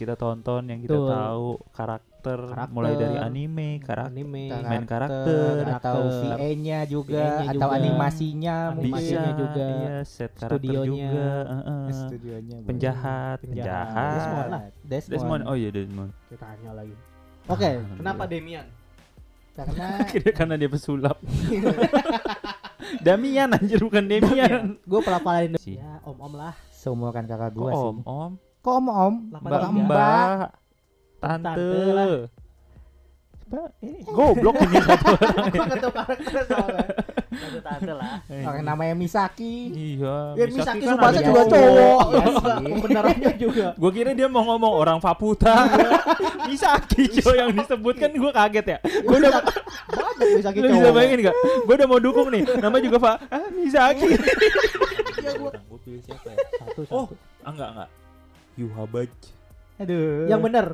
kita tonton, yang kita Betul. tahu karakter, Karakter. mulai dari anime, karakter, anime main karakter, atau karakter. VA-nya juga VA-nya atau juga. animasinya mungkin Animasinya juga. iya, set karakter Studionya. juga, heeh. studionya boleh. penjahat, Penjahat. penjahat, Desmond lah. Desmond. Desmond, oh iya Desmond, Kita tanya lagi. Oke, Ah, kenapa alhamdulillah. Demian? karena karena dia pesulap. Damian anjir bukan Demian. Gue pelapalin ya, om-om lah. seumuran kakak gua sih. om, om, Kok om om? Delapan mbak, tiga. mbak, tante. Tante lah. Ini goblok ini satu orang. Gue ketua karakter soalnya. Satu tante lah. Orang namanya Misaki. Iya, Ya Misaki kan Subasa juga cowok. Iya. Benerannya juga. Gue kira dia mau ngomong orang Faputa. Misaki cowok yang disebutkan gue kaget ya. Gue udah Banyak Misaki lu cowok. bisa bayangin gak? Gue udah mau dukung nih. Nama juga Pak. Ah, Misaki. Iya gua. Gue pilih siapa ya? Satu, Oh, satu. ah, enggak enggak. Yuhabaj. Aduh. Yang bener.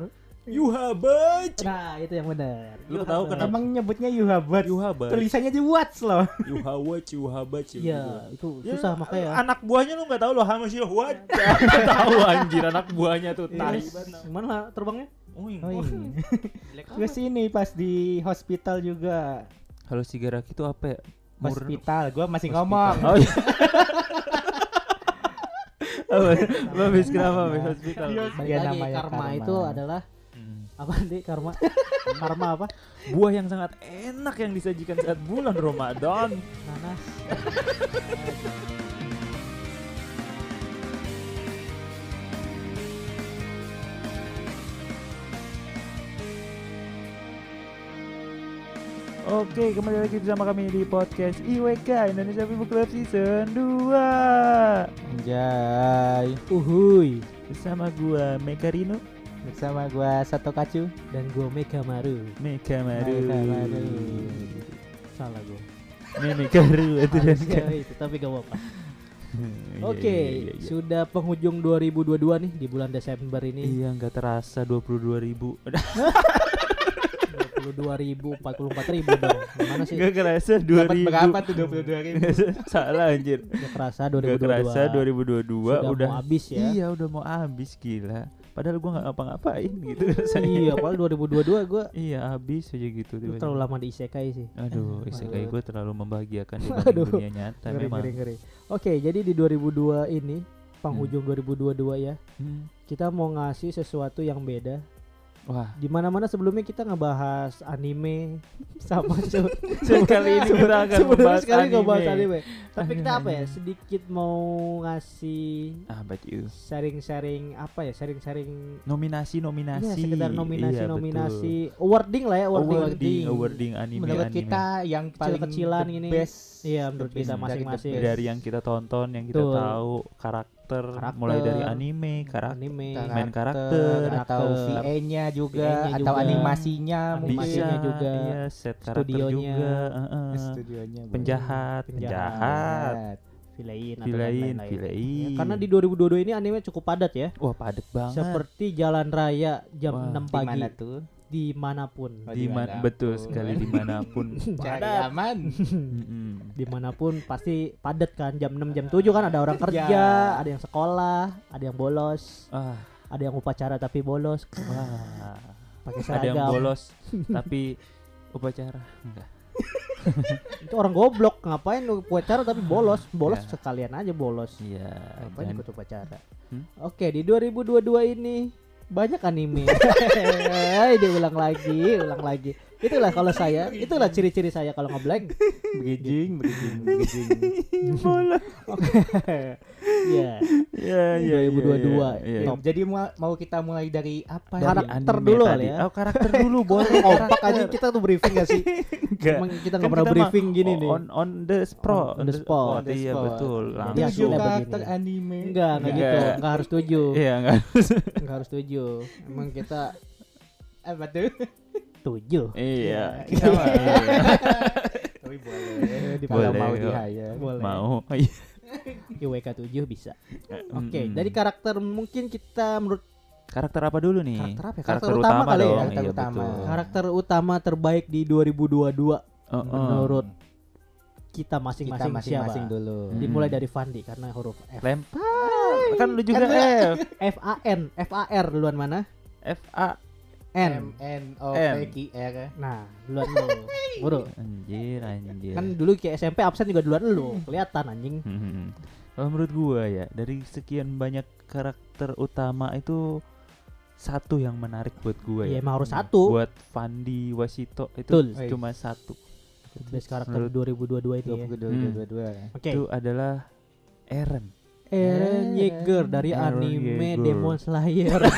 Yuhabaj. Nah, itu yang bener. Lu tahu kenapa? Emang nyebutnya Yuhabat. Yuhabaj. Tulisannya di Watts loh. Yuhawaj, Yuhabaj. Iya, itu Ya, susah makanya. Anak buahnya lu nggak tahu lo Hamas Yuhawaj. Nggak tahu anjir anak buahnya tuh tai. Gimana lah terbangnya? Uing. Oh, iya. Jelek Gue sini pas di hospital juga. Kalau Sigaraki itu apa ya? Mur- Hospital, gue masih Hospital. ngomong. Oh, iya. Apa? Babis kenapa Babis hospital? Lagi namanya karma, karma. itu adalah Hmm. apa nih karma? karma apa? Buah yang sangat enak yang disajikan saat bulan Ramadan. Nanas. Oke, kembali lagi bersama kami di podcast IWK Indonesia People Club Season 2 Anjay. Uhuy. Bersama gua Mekarino, Bersama gue Sato Kacu. Dan gue Mega Maru. Meka Maru. Meka Maru. Salah itu dan itu tapi gak apa-apa. Iya, Oke, iya, iya, iya. sudah penghujung 2022 nih di bulan Desember ini. Iya, nggak terasa 22 ribu 22 ribu, 44 ribu dong. Gimana sih? Nggak kerasa 2 Dapat ribu berapa tuh 22 ribu? Salah anjir Udah kerasa Nggak 2022. kerasa 2022 Sudah udah mau habis ya. Iya udah mau habis gila Padahal gua nggak ngapa-ngapain gitu rasanya Iya, padahal 2022 gue Iya habis aja gitu terlalu lama di isekai sih. Aduh isekai Aduh. gue terlalu membahagiakan dibanding dunia nyata Ngeri, memang ngeri, ngeri. Oke, jadi di 2002 ini penghujung 2022 ya, Hmm. kita mau ngasih sesuatu yang beda. Wah Di mana-mana sebelumnya kita ngebahas anime sama se Kali ini kita akan membahas sekali anime. ngebahas anime. Tapi kita apa ya? Sedikit mau ngasih Ah you sharing-sharing apa ya? Sharing-sharing Nominasi ya sekedar Iya, nominasi-nominasi awarding lah ya, awarding. Awarding Awarding anime Menurut anime. kita yang paling Kecil-kecilan the gini. best. Iya, menurut kita masing-masing. dari dari yang kita tonton, yang kita Betul. tahu karakter, Karakter. mulai dari anime, karakter, anime. best. main karakter, atau karakter. VA-nya juga atau juga. animasinya mungkin Animasinya juga. iya, set karakter Studionya. juga, heeh. studionya boleh. penjahat, Penjahat. penjahat, Villain atau villain. Ya, karena di 2022 ini anime cukup padat ya. wah padet banget. Seperti jalan raya jam Wah, 6 Di pagi mana tuh? Di mana pun. Oh, di mana di mana pun. betul sekali di mana pun. Cari Padat. aman. Di mana pun pasti padat kan jam 6 jam 7 kan ada orang kerja, Ya. ada yang sekolah, ada yang bolos, Ah, ada yang upacara tapi bolos wah. pakai Ada yang seragam. bolos tapi upacara enggak. Itu orang goblok ngapain lu upacara tapi bolos, bolos Ya. sekalian aja bolos. Iya. Ngapain ikut upacara? Hmm? Oke, di 2022 ini banyak anime. Hei, diulang lagi, ulang lagi. Itulah kalau saya, itulah ciri-ciri saya kalau ngeblank. Begijing, begijing, begijing. Oke. Ya, Iya, iya, iya, 2022. iya, iya. Top. Jadi mau, mau kita mulai dari apa? Dari nih? karakter dulu tadi. kali ya. Oh, karakter dulu boleh. kompak aja kita tuh briefing gak sih? Enggak. Emang kita Kan nggak pernah kita briefing gini on, nih. On, on the spot. On the spot. On the Iya spot. betul. Jadi Langsung. Karakter begini. anime. Enggak, enggak Enggak. gitu. Enggak harus tujuh. Iya enggak? Enggak harus tujuh. Emang kita Apa tuh? Tujuh. Iya. Iya. Kita mah iya. Tapi boleh. Di- Kalau Boleh mau kok. di hire. Boleh. Mau. Iya. IWK 7 bisa. Oke, Mm-mm. dari karakter mungkin kita menurut karakter apa dulu nih? Karakter apa ya? Karakter utama kali ya? Karakter Iya utama. betul. karakter utama terbaik di 2022 Oh, oh. menurut kita Kita masing-masing masing-masing siapa? dulu. Hmm. Dimulai dari Fandi karena huruf F. Lempar. Kan lu juga Kan F. F A N, F A R duluan mana? F A N. M N O. P Q R. Nah, duluan lu. Bro. anjir anjir. Kan dulu kayak SMP absen juga duluan lu. Kelihatan anjing. Hmm. Kalau menurut gua ya dari sekian banyak karakter utama itu satu yang menarik buat gua Iya ya. emang harus satu. Buat Fandi Wasito itu Betul. cuma satu. Best karakter Menurut- 2022 itu Dua ya. puluh dua Hmm. dua dua dua. Oke. Itu adalah Eren. Eren Yeager dari Eren anime Yeager. Demon Slayer.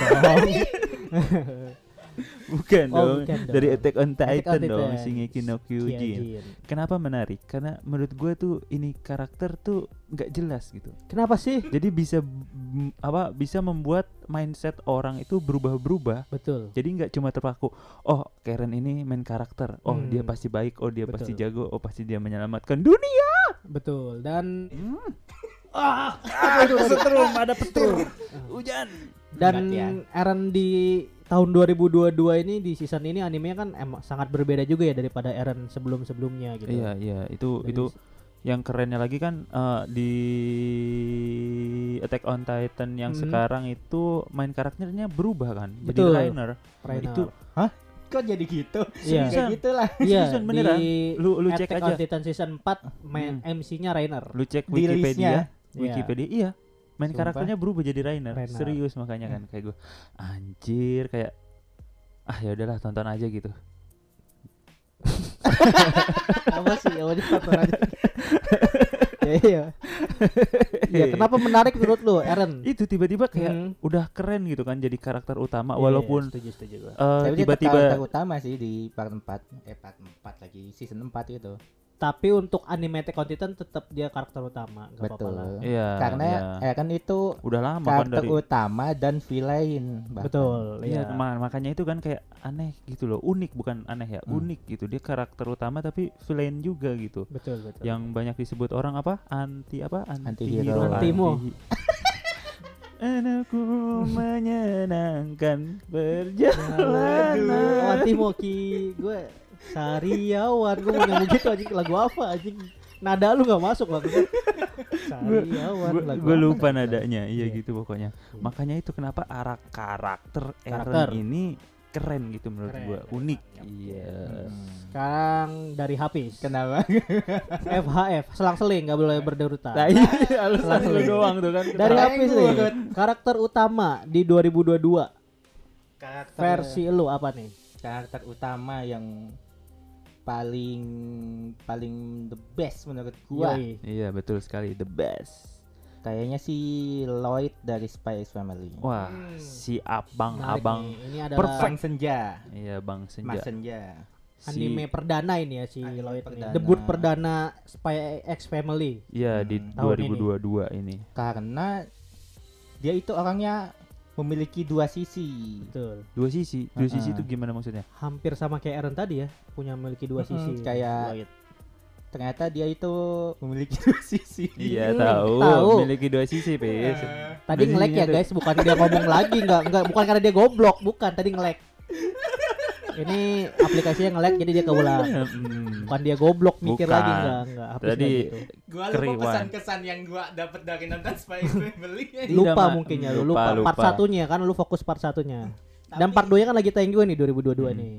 Bukan Oh, dong. bukan dong. Dari Attack on Attack Titan on dong, Titan. Shingeki no Kyojin. Kyojin. Kenapa menarik? Karena menurut gue tuh ini karakter tuh nggak jelas gitu. Kenapa sih? Jadi bisa apa? Bisa membuat mindset orang itu berubah-berubah. Betul. Jadi nggak cuma terpaku. Oh, Karen ini main karakter. Oh, Hmm. dia pasti baik. Oh, dia pasti Betul. jago. Oh, pasti dia menyelamatkan dunia. Betul. Dan Ah, ada petrum, ada petrum. hujan. Dan Berat ya. Di tahun 2022 ini di season ini animenya kan emang sangat berbeda juga ya daripada Eren sebelum-sebelumnya gitu. Iya, iya. Itu Dari itu yang kerennya lagi kan eh, di Attack on Titan yang Hmm. sekarang itu main karakternya berubah kan. Jadi Betul. Rainer. Rainer. Itu Kok jadi gitu? Iya. Kayak gitulah. Iya, Seriusan beneran? di Lu lu cek Attack aja. on Titan season 4 main MC-nya Rainer. Lu cek Di Wikipedia. listnya. Wikipedia iya. Main Sumpah. karakternya berubah jadi Rainer. Rainer. Serius makanya kan kayak gue. Anjir kayak ah ya udahlah tonton aja gitu. Apa sih? Ya udah tonton aja. Ya, iya. Ya, kenapa menarik menurut lu Eren? Itu tiba-tiba kayak Hmm. udah keren gitu kan jadi karakter utama Iya, walaupun setuju setuju gua. dia tiba-tiba karakter utama sih di part 4 eh part 4 lagi season 4 itu. Tapi untuk on Titan tetap dia karakter utama, enggak apa-apa Betul. lah. Iya, Karena iya. Eren itu udah lama kan karakter dari utama dan villain. bahkan. Betul, Iya, iya. ma- makanya itu kan kayak aneh gitu loh, unik bukan aneh ya, Hmm. unik gitu. Dia karakter utama tapi villain juga gitu. Betul, betul. Yang banyak disebut orang apa? Anti apa? Antihero. Antimo. anti- Anakku menyenangkan perjalanan. Oh, Antimo Ki, gue Sariawan, gue mau nyanyi gitu anjing lagu apa anjing? Nada lu nggak masuk lagu Sariawan Gue lagu gue apa? lupa nadanya, iya Iya. gitu pokoknya. Iya. Makanya itu kenapa arah karakter Karakter. Eren ini keren gitu menurut Keren, gua, keren unik. Iya. Hmm. Sekarang dari Hafiz. Kenapa? FHF, selang-seling nggak boleh berderutan. Nah, iya, alasan lu Selang-seling. doang tuh kan. Dari Hafiz gua, nih, karakter utama di 2022 karakter versi lu apa nih? karakter utama yang paling paling the best menurut gua. Yoi. Iya, betul sekali, the best. Kayaknya si Lloyd dari Spy X Family. Wah, Hmm. si abang-abang Menarik nih. Ini adalah Bang Senja. iya Bang Mas Senja. Senja. Si- anime perdana ini ya si Anime Lloyd ini. perdana. Debut perdana Spy X Family. Iya, di Hmm, ini. 2022 ini. Karena dia itu orangnya memiliki dua sisi. Betul. Dua sisi, dua sisi Uh-uh. itu gimana maksudnya? Hampir sama kayak Eren tadi ya, punya memiliki dua Mm-mm, sisi. kayak- Lloyd. Ternyata dia itu memiliki dua sisi. Iya, Hmm, tahu. tahu. Memiliki dua sisi, Pis. Tadi ngelek ya tuh. guys, bukan dia ngomong lagi, enggak enggak bukan karena dia goblok, bukan tadi ngelek. Ini aplikasinya ngelek jadi dia keulang. Hmm. Bukan dia goblok mikir Bukan. lagi enggak enggak. Hapus Tadi nggak gitu. Gua lupa Keriwan. pesan-kesan yang gua dapat dari nonton Spy. Tidak, lupa Mak. mungkin ya lu Lupa, lupa, part lupa. satunya kan lu fokus part satunya. Dan Tapi- part 2 nya kan lagi tayang juga nih 2022 Hmm. nih.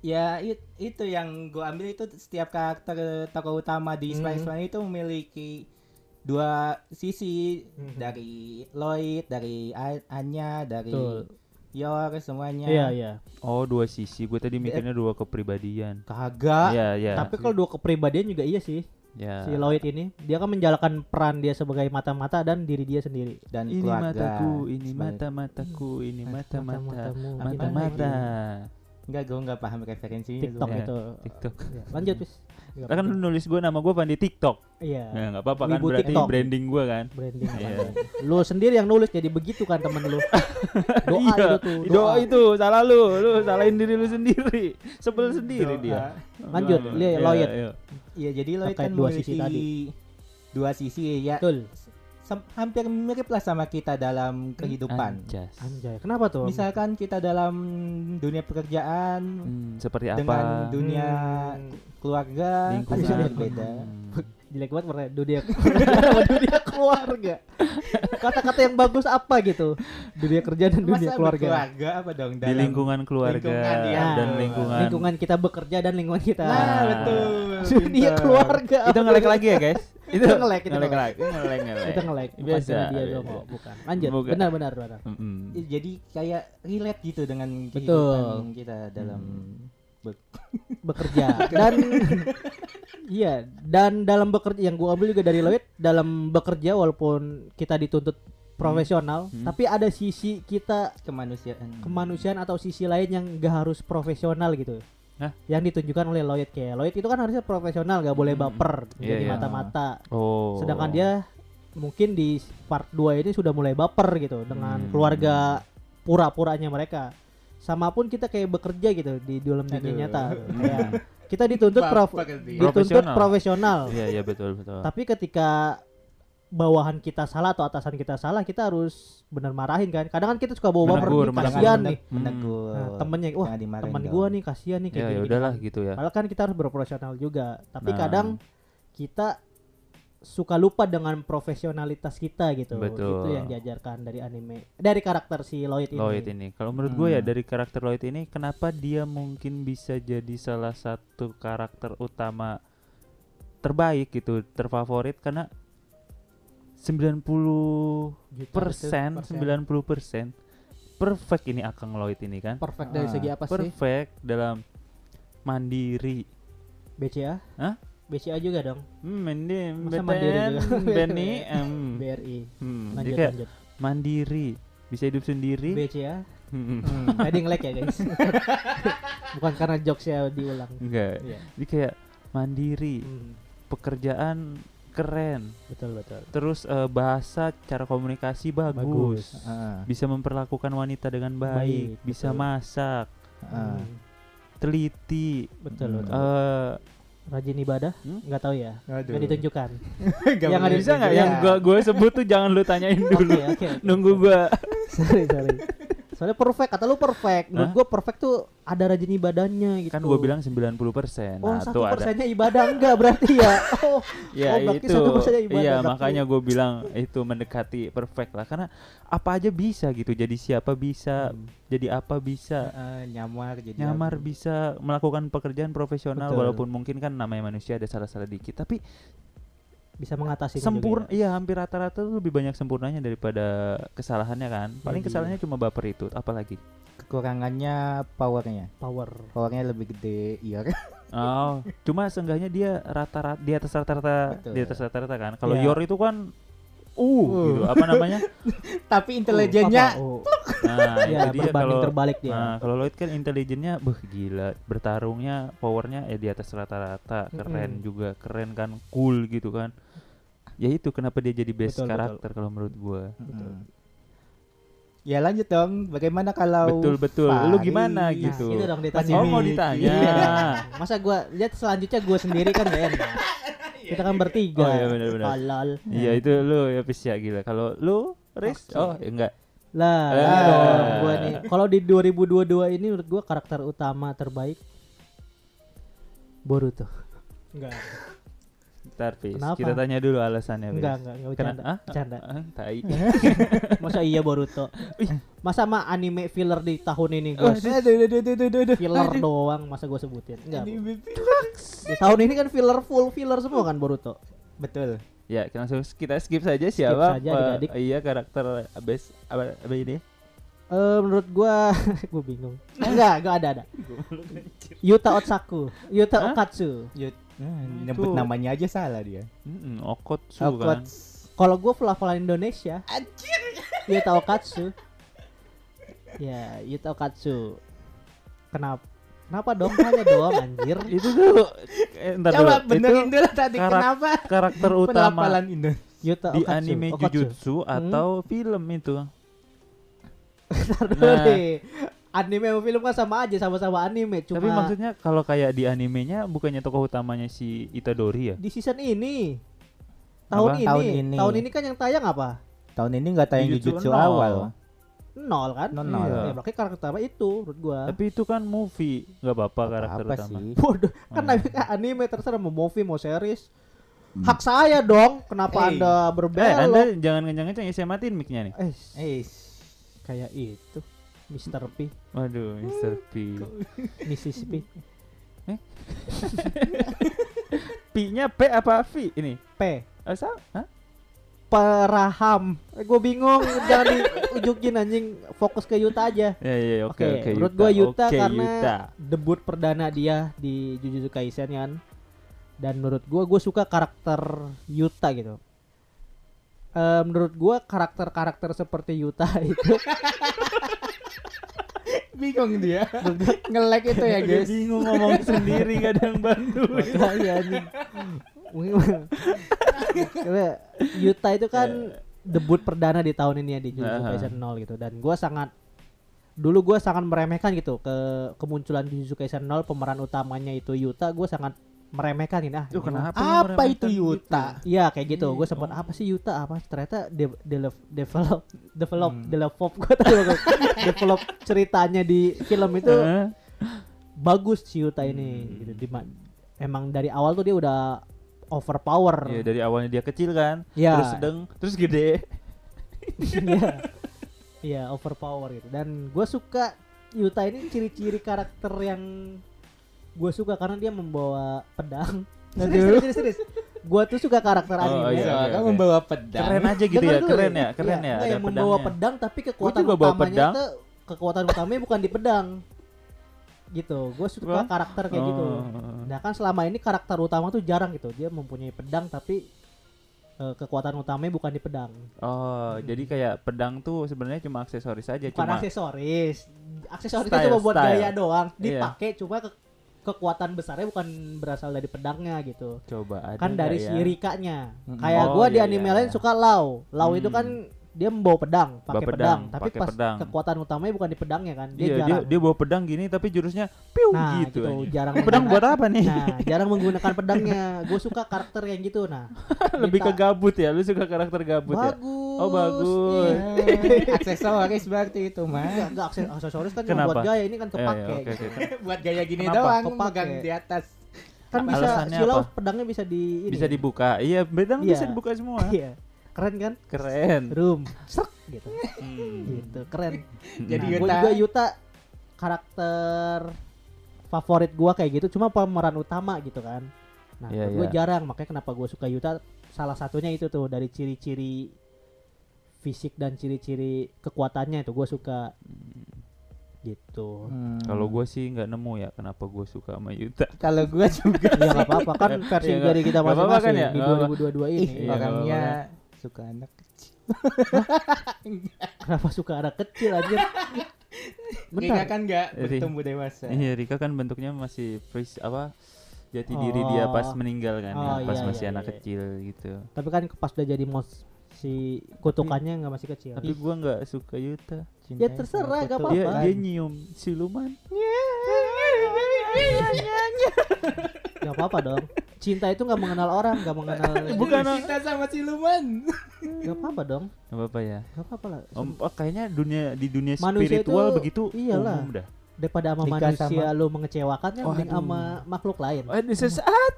Ya it- itu yang gua ambil itu setiap karakter tokoh utama di Spy X Hmm. Itu memiliki dua sisi Mhm. dari Lloyd, dari Anya, dari. Yor semuanya. Iya iya. Oh, dua sisi. Gue tadi mikirnya dua kepribadian. Kagak. Iya, iya. Tapi kalau dua kepribadian juga iya sih. Ya. Si Lloyd ini dia kan menjalankan peran dia sebagai mata-mata dan diri dia sendiri. Dan Ini keluarga. mataku, ini mata-mataku, ini mata-mata. Mata-mata. Enggak, gua enggak paham referensinya. TikTok gua. Ya. itu. TikTok. Ya, Lanjut, Pis. Nggak Kan lu nulis gue nama gue Pandi TikTok. Iya. Ya nggak apa-apa kan berarti TikTok. branding gue kan. Branding Iya. Lu sendiri yang nulis jadi begitu kan temen lu. Doa iya, itu tuh. doa itu salah lu, lu salahin diri lu sendiri. Sebel sendiri Doa. dia. Lanjut, Iya, Lloyd. iya. Iya, jadi Lloyd kan dua sisi tadi. dua sisi ya. Betul. Hampir mirip lah sama kita dalam kehidupan. Anjas. Anjay, kenapa tuh? Misalkan kita dalam dunia pekerjaan Hmm, seperti apa? dengan dunia Hmm. keluarga Lingkungan. pasti berbeda. Hmm. jelek banget pernah dunia dunia keluarga kata-kata yang bagus apa gitu dunia kerja dan dunia Masa keluarga berkeluarga apa dong di lingkungan keluarga lingkungan, ya. dan Nah, lingkungan, lingkungan kita bekerja dan lingkungan kita Nah, betul. dunia Pintar. keluarga itu ngelek lagi ya guys Itu ngelek, itu ngelek ngelek. ngelek ngelek kita nge-like bukan biasa karena dia biasa. doang kok, bukan. Lanjut. Bukan. benar benar. Benar Mm-mm. Ya, Jadi kayak relate gitu dengan kehidupan kita dalam bekerja. Dan iya dan dalam bekerja yang gua ambil juga dari Lloyd dalam bekerja walaupun kita dituntut profesional Hmm. tapi ada sisi kita kemanusiaan. kemanusiaan atau sisi lain yang gak harus profesional gitu Hah? yang ditunjukkan oleh Lloyd kayak Lloyd itu kan harusnya profesional gak boleh Hmm. baper Iya, jadi iya. mata-mata oh sedangkan dia mungkin di part 2 ini sudah mulai baper gitu dengan Hmm. keluarga pura-puranya mereka sama pun kita kayak bekerja gitu di dalam dunia Aduh. nyata kayak kita dituntut prof- dia. dituntut Profesional. profesional iya iya betul betul tapi ketika bawahan kita salah atau atasan kita salah kita harus benar marahin kan kadang kan kita suka bawa baper Menegur, nih menegur. kasihan nih Hmm. menegur. nah, temennya wah dong. gua nih kasihan nih kayak ya ya gini-gini udahlah kan. gitu ya Padahal kan kita harus berprofesional juga tapi Nah. kadang kita suka lupa dengan profesionalitas kita gitu Betul. itu yang diajarkan dari anime dari karakter si Lloyd ini Lloyd ini kalau menurut gue ya Hmm. dari karakter Lloyd ini kenapa dia mungkin bisa jadi salah satu karakter utama terbaik gitu terfavorit karena 90 Gitu, persen, betul, 90 persen. Perfect ini Akang Lloyd ini kan? Perfect dari segi apa sih? Perfect dalam mandiri. BCA Hah? BCA juga dong. Hmm, Masa mandiri juga? Benny em, BRI hmm, lanjut lanjut. mandiri. Bisa hidup sendiri? BCA Hmm, Hmm. tadi nge-lag ya guys? Bukan karena jokesnya diulang. Enggak. Iya. dia kayak mandiri. Hmm, pekerjaan keren betul betul terus eh, bahasa cara komunikasi bagus, Ah, bisa memperlakukan wanita dengan baik, Baik, bisa betul. masak. Hmm, teliti betul Hmm. betul eh rajin ibadah Hmm? nggak tahu ya Aduh. nggak ditunjukkan Nggak Yang ada bisa nggak juga. yang gua sebut tuh jangan lu tanyain dulu oke oke oke. nunggu gua sorry sorry soalnya perfect kata lu perfect. Menurut gua perfect tuh ada rajin ibadahnya gitu. kan gua bilang 90% oh nah satu ada. persennya ibadah enggak berarti ya? Oh ya oh, berarti itu. satu persennya ibadah, iya makanya gue bilang itu mendekati perfect lah. Karena apa aja bisa gitu. Jadi siapa bisa Hmm. jadi apa bisa. Ah, nyamar jadi nyamar apa. bisa melakukan pekerjaan profesional Betul. walaupun mungkin kan namanya manusia ada salah-salah dikit. Tapi bisa mengatasi itu sempurna ya. iya hampir rata-rata tuh lebih banyak sempurnanya daripada kesalahannya kan. Paling Jadi- kesalahannya cuma baper itu apalagi? Kekurangannya powernya. Power. Powernya lebih gede iya kan? oh cuma seenggaknya dia rata-rata di atas rata-rata di atas rata-rata kan. Kalau Iya. Yor itu kan uh, Uh. gitu apa namanya tapi intelijennya Oh, nah ya kalau terbalik dia Nah, kalau Lloyd kan intelijennya, beh gila, bertarungnya, powernya ya di atas rata-rata, keren Mm-mm. juga, keren kan, cool gitu kan. Ya itu kenapa dia jadi best Betul, betul. karakter kalau menurut gua. Mm. ya lanjut dong bagaimana kalau Betul betul. Lu Faris? gimana Nah, gitu? itu dong ditanya. Oh mau ditanya. Masa gua lihat selanjutnya gua sendiri kan enak. Kita kan bertiga. Oh, iya, benar-benar. Halal. Iya itu lu ya pis ya gila. Kalau lu Riz, Oke. oh ya enggak. Lah, Eh. ini dong gua nih. Kalau di 2022 ini menurut gua karakter utama terbaik Boruto. Enggak. Ntar Pis, Kenapa? kita tanya dulu alasannya. Enggak, enggak, enggak Kena- bercanda. ah? Bercanda. Ah, tai. Masa iya Boruto? Masa mah anime filler di tahun ini Oh, gua aduh aduh aduh aduh aduh aduh filler doang masa gua sebutin. Enggak. Beb- Di tahun ini kan filler full filler semua kan Boruto. betul Ya, kita langsung kita skip saja siapa saja, apa- adik-adik. iya karakter abis apa, apa ini? Eh menurut gua gua bingung. Enggak, enggak ada ada. Yuta Otsaku, Yuta Hah? Okatsu. Yut. Nah, nyebut Itu. namanya aja salah dia Mm-mm, Okotsu Aku kan. Kalau gua pelafalan Indonesia, Yuta Okatsu. Ya, Yuta Okatsu. Kenapa? Kenapa dong? Tanya dong, anjir. itu tuh eh, ntar coba dulu. benerin itu dulu tadi karak- kenapa karakter utama Yuta di Okatsu. anime Okatsu. Jujutsu atau film itu Ntar dulu Nah. deh. Anime sama film kan sama aja, sama-sama anime. Cuma tapi maksudnya kalau kayak di animenya bukannya tokoh utamanya si Itadori ya di season ini. Tahun ini. Tahun ini. Tahun ini kan yang tayang apa? tahun ini nggak tayang Jujutsu Jujutsu nol. awal Nol kan? Nol, nol. Ya, berarti karakter utama itu menurut gua. tapi itu kan movie nggak apa-apa karakter apa utama sih Bodoh, kan Hmm. anime terserah mau movie mau series. Hak saya dong. Kenapa Hey. Anda Eh, berbelok? Anda jangan kencang-kencang ya saya matiin mic-nya nih. Eh, Eh, kayak itu. Mr. P, Waduh, Mr. P. Mrs. P, P-nya P apa V ini? P. Oh, sa- Hah? Peraham. Eh, gue bingung, jangan diujukin anjing. Fokus ke Yuta aja. Ya ya oke Oke, menurut gua Yuta Oke, karena Yuta. debut perdana dia di Jujutsu Kaisen kan. Dan menurut gua gue suka karakter Yuta gitu. Eh, menurut gua karakter-karakter seperti Yuta itu bingung dia. Nge-lag itu ya, guys. bingung ngomong sendiri gak ada yang bantu. Mungkin- Karena Yuta itu kan debut perdana di tahun ini ya di Jujutsu Aha. Kaisen 0 gitu dan gua sangat dulu gua sangat meremehkan gitu ke kemunculan Jujutsu Kaisen 0 pemeran utamanya itu Yuta gua sangat meremehkan ini ah ini kenapa? Apa itu Yuta? Iya kayak gitu, gue sempat apa sih Yuta apa ternyata de- develop develop develop Hmm. develop gue tahu develop ceritanya di film itu Hah? bagus si Yuta ini Hmm. gitu. Dima- emang dari awal tuh dia udah overpower Iya dari awalnya dia kecil kan, Iya. terus sedang, terus gede. Iya. Iya, overpower gitu. Dan gue suka Yuta ini ciri-ciri karakter yang gue suka karena dia membawa pedang. Serius, serius, serius. Gue tuh suka karakter Oh, anime. iya. Iya, oke, kan oke. membawa pedang. Keren aja gitu Dengar ya, dulu keren ya, keren Iya, ya. enggak, Ada yang membawa pedang tapi kekuatan juga bawa utamanya pedang. tuh kekuatan utamanya bukan di pedang. Gitu. Gue suka Wah. karakter kayak gitu. Oh. Nah kan selama ini karakter utama tuh jarang gitu. Dia mempunyai pedang tapi eh, kekuatan utamanya bukan di pedang. Oh, jadi kayak pedang tuh sebenarnya cuma aksesoris aja, Bukan cuma aksesoris. Aksesoris Style, itu cuma buat style. gaya doang. Iya. Dipakai cuma ke- kekuatan besarnya bukan berasal dari pedangnya gitu. coba ada kan dari nggak si ya? Rikanya. Kayak Oh, gua di iya, anime iya, lain suka Lau. Lau itu Hmm. kan dia membawa pedang, pakai pedang, pedang, tapi pas pedang. kekuatan utamanya bukan di pedangnya kan. Dia Iya, dia jarang. dia bawa pedang gini tapi jurusnya piu nah, gitu. gitu, aja. jarang. Pedang buat apa nih? Nah, jarang menggunakan pedangnya. Gue suka karakter yang gitu. Nah, Lebih ke gabut ya, lu suka karakter gabut ya? bagus. Oh, bagus. Iya. Aksesoris berarti itu mah. enggak akses aksesoris kan Kenapa? buat gaya ini kan Iya, iya, kepake. oke, gitu. oke. Buat gaya gini Kenapa? doang, Kepake. megang di atas. Kan bisa silau pedangnya bisa di ini. Bisa dibuka. Iya, pedang Iya. bisa dibuka semua. Iya. Keren kan? Keren. Room. Srek gitu. Hmm. Gitu, keren. Jadi nah, Yuta. gua juga Yuta karakter favorit gua kayak gitu cuma pemeran utama gitu kan. Nah, Iya, gue iya. jarang makanya kenapa gue suka Yuta salah satunya itu tuh dari ciri-ciri fisik dan ciri-ciri kekuatannya itu gue suka gitu. Hmm. Kalau gue sih nggak nemu ya kenapa gue suka sama Yuta. kalau gua juga ya nggak apa-apa kan versi Iya, nggak- dari kita apa-apa masing-masing kan ya, di nggak apa-apa. 2022 ini. Iya, orangnya suka anak kecil. Kenapa suka anak kecil aja? Rika Benar. kan nggak bertumbuh dewasa. Iya, Rika kan bentuknya masih freeze apa? Jati diri dia pas Oh. meninggal kan, Oh, ya, pas iya, masih iya, anak iya. kecil gitu. Tapi kan pas udah jadi mos si kutukannya nggak masih kecil. Tapi gua nggak suka Yuta. Ya terserah, Dia Apa-apa. dia nyium siluman. Gak apa-apa dong. Cinta itu nggak mengenal orang, nggak mengenal. Bukan, kita sama siluman. Gak apa-apa dong. Gak apa-apa ya. Gak apa-apa lah. Om, oh, kayaknya dunia di dunia Manusia spiritual itu- begitu iyalah. umum dah. Daripada sama Nikah manusia sama- lu mengecewakan kan mending sama makhluk lain. Oh, ini sesaat.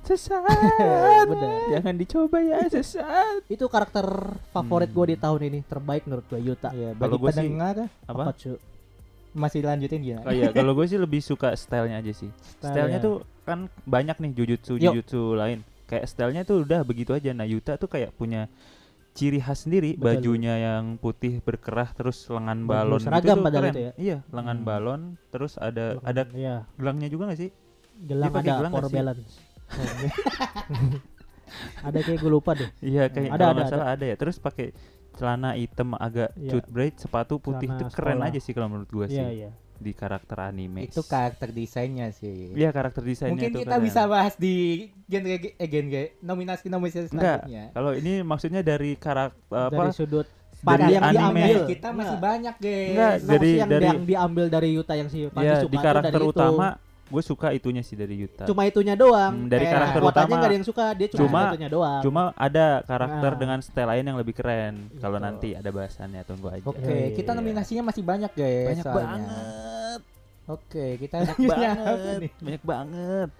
Sesaat. Bener. Jangan dicoba ya, sesaat. Itu karakter favorit Hmm. gue di tahun ini terbaik menurut gue Yuta. Iya, bagi gua sih- pendengar Apa? cu? masih lanjutin gimana? Oh iya, kalau gue sih lebih suka stylenya aja sih. Stylenya ya. tuh kan banyak nih jujutsu jujutsu lain. Kayak stylenya tuh udah begitu aja. Nah Yuta tuh kayak punya ciri khas sendiri. Betul. Bajunya yang putih berkerah terus lengan Baju balon seragam gitu padahal keren. itu ya? Iya, lengan Hmm. balon terus ada ada Iya, gelangnya juga gak sih? gelang ada gelang sih? balance. ada kayak gue lupa deh. Iya kayak Ada, ada, salah ada ya. Terus pakai celana hitam agak Iya. cut braid, sepatu putih Celana itu keren sekolah. aja sih kalau menurut gua Iya, sih iya. Di karakter anime. Itu karakter desainnya sih. Iya karakter desainnya Mungkin itu kita bisa bahas di genre eh genre nominasi nominasi selanjutnya. Kalau ini maksudnya dari karakter apa? Dari sudut Dari pandang yang anime. diambil. kita masih Enggak. banyak, guys. Enggak, Nggak, dari- yang, dari- yang diambil dari Yuta yang si Panji suka di karakter dari itu. Gue suka itunya sih dari Yuta. cuma itunya doang. Hmm, dari karakter utama. nggak ada yang suka, dia cuma, Cuma- itunya doang. Cuma ada karakter Nah. dengan style lain yang lebih keren. Kalau Gitu. nanti ada bahasannya tunggu aja. Oke, Iya, kita iya. nominasinya masih banyak, guys. Banyak soalnya. banget. Oke, kita Banyak banget. nih? Banyak banget.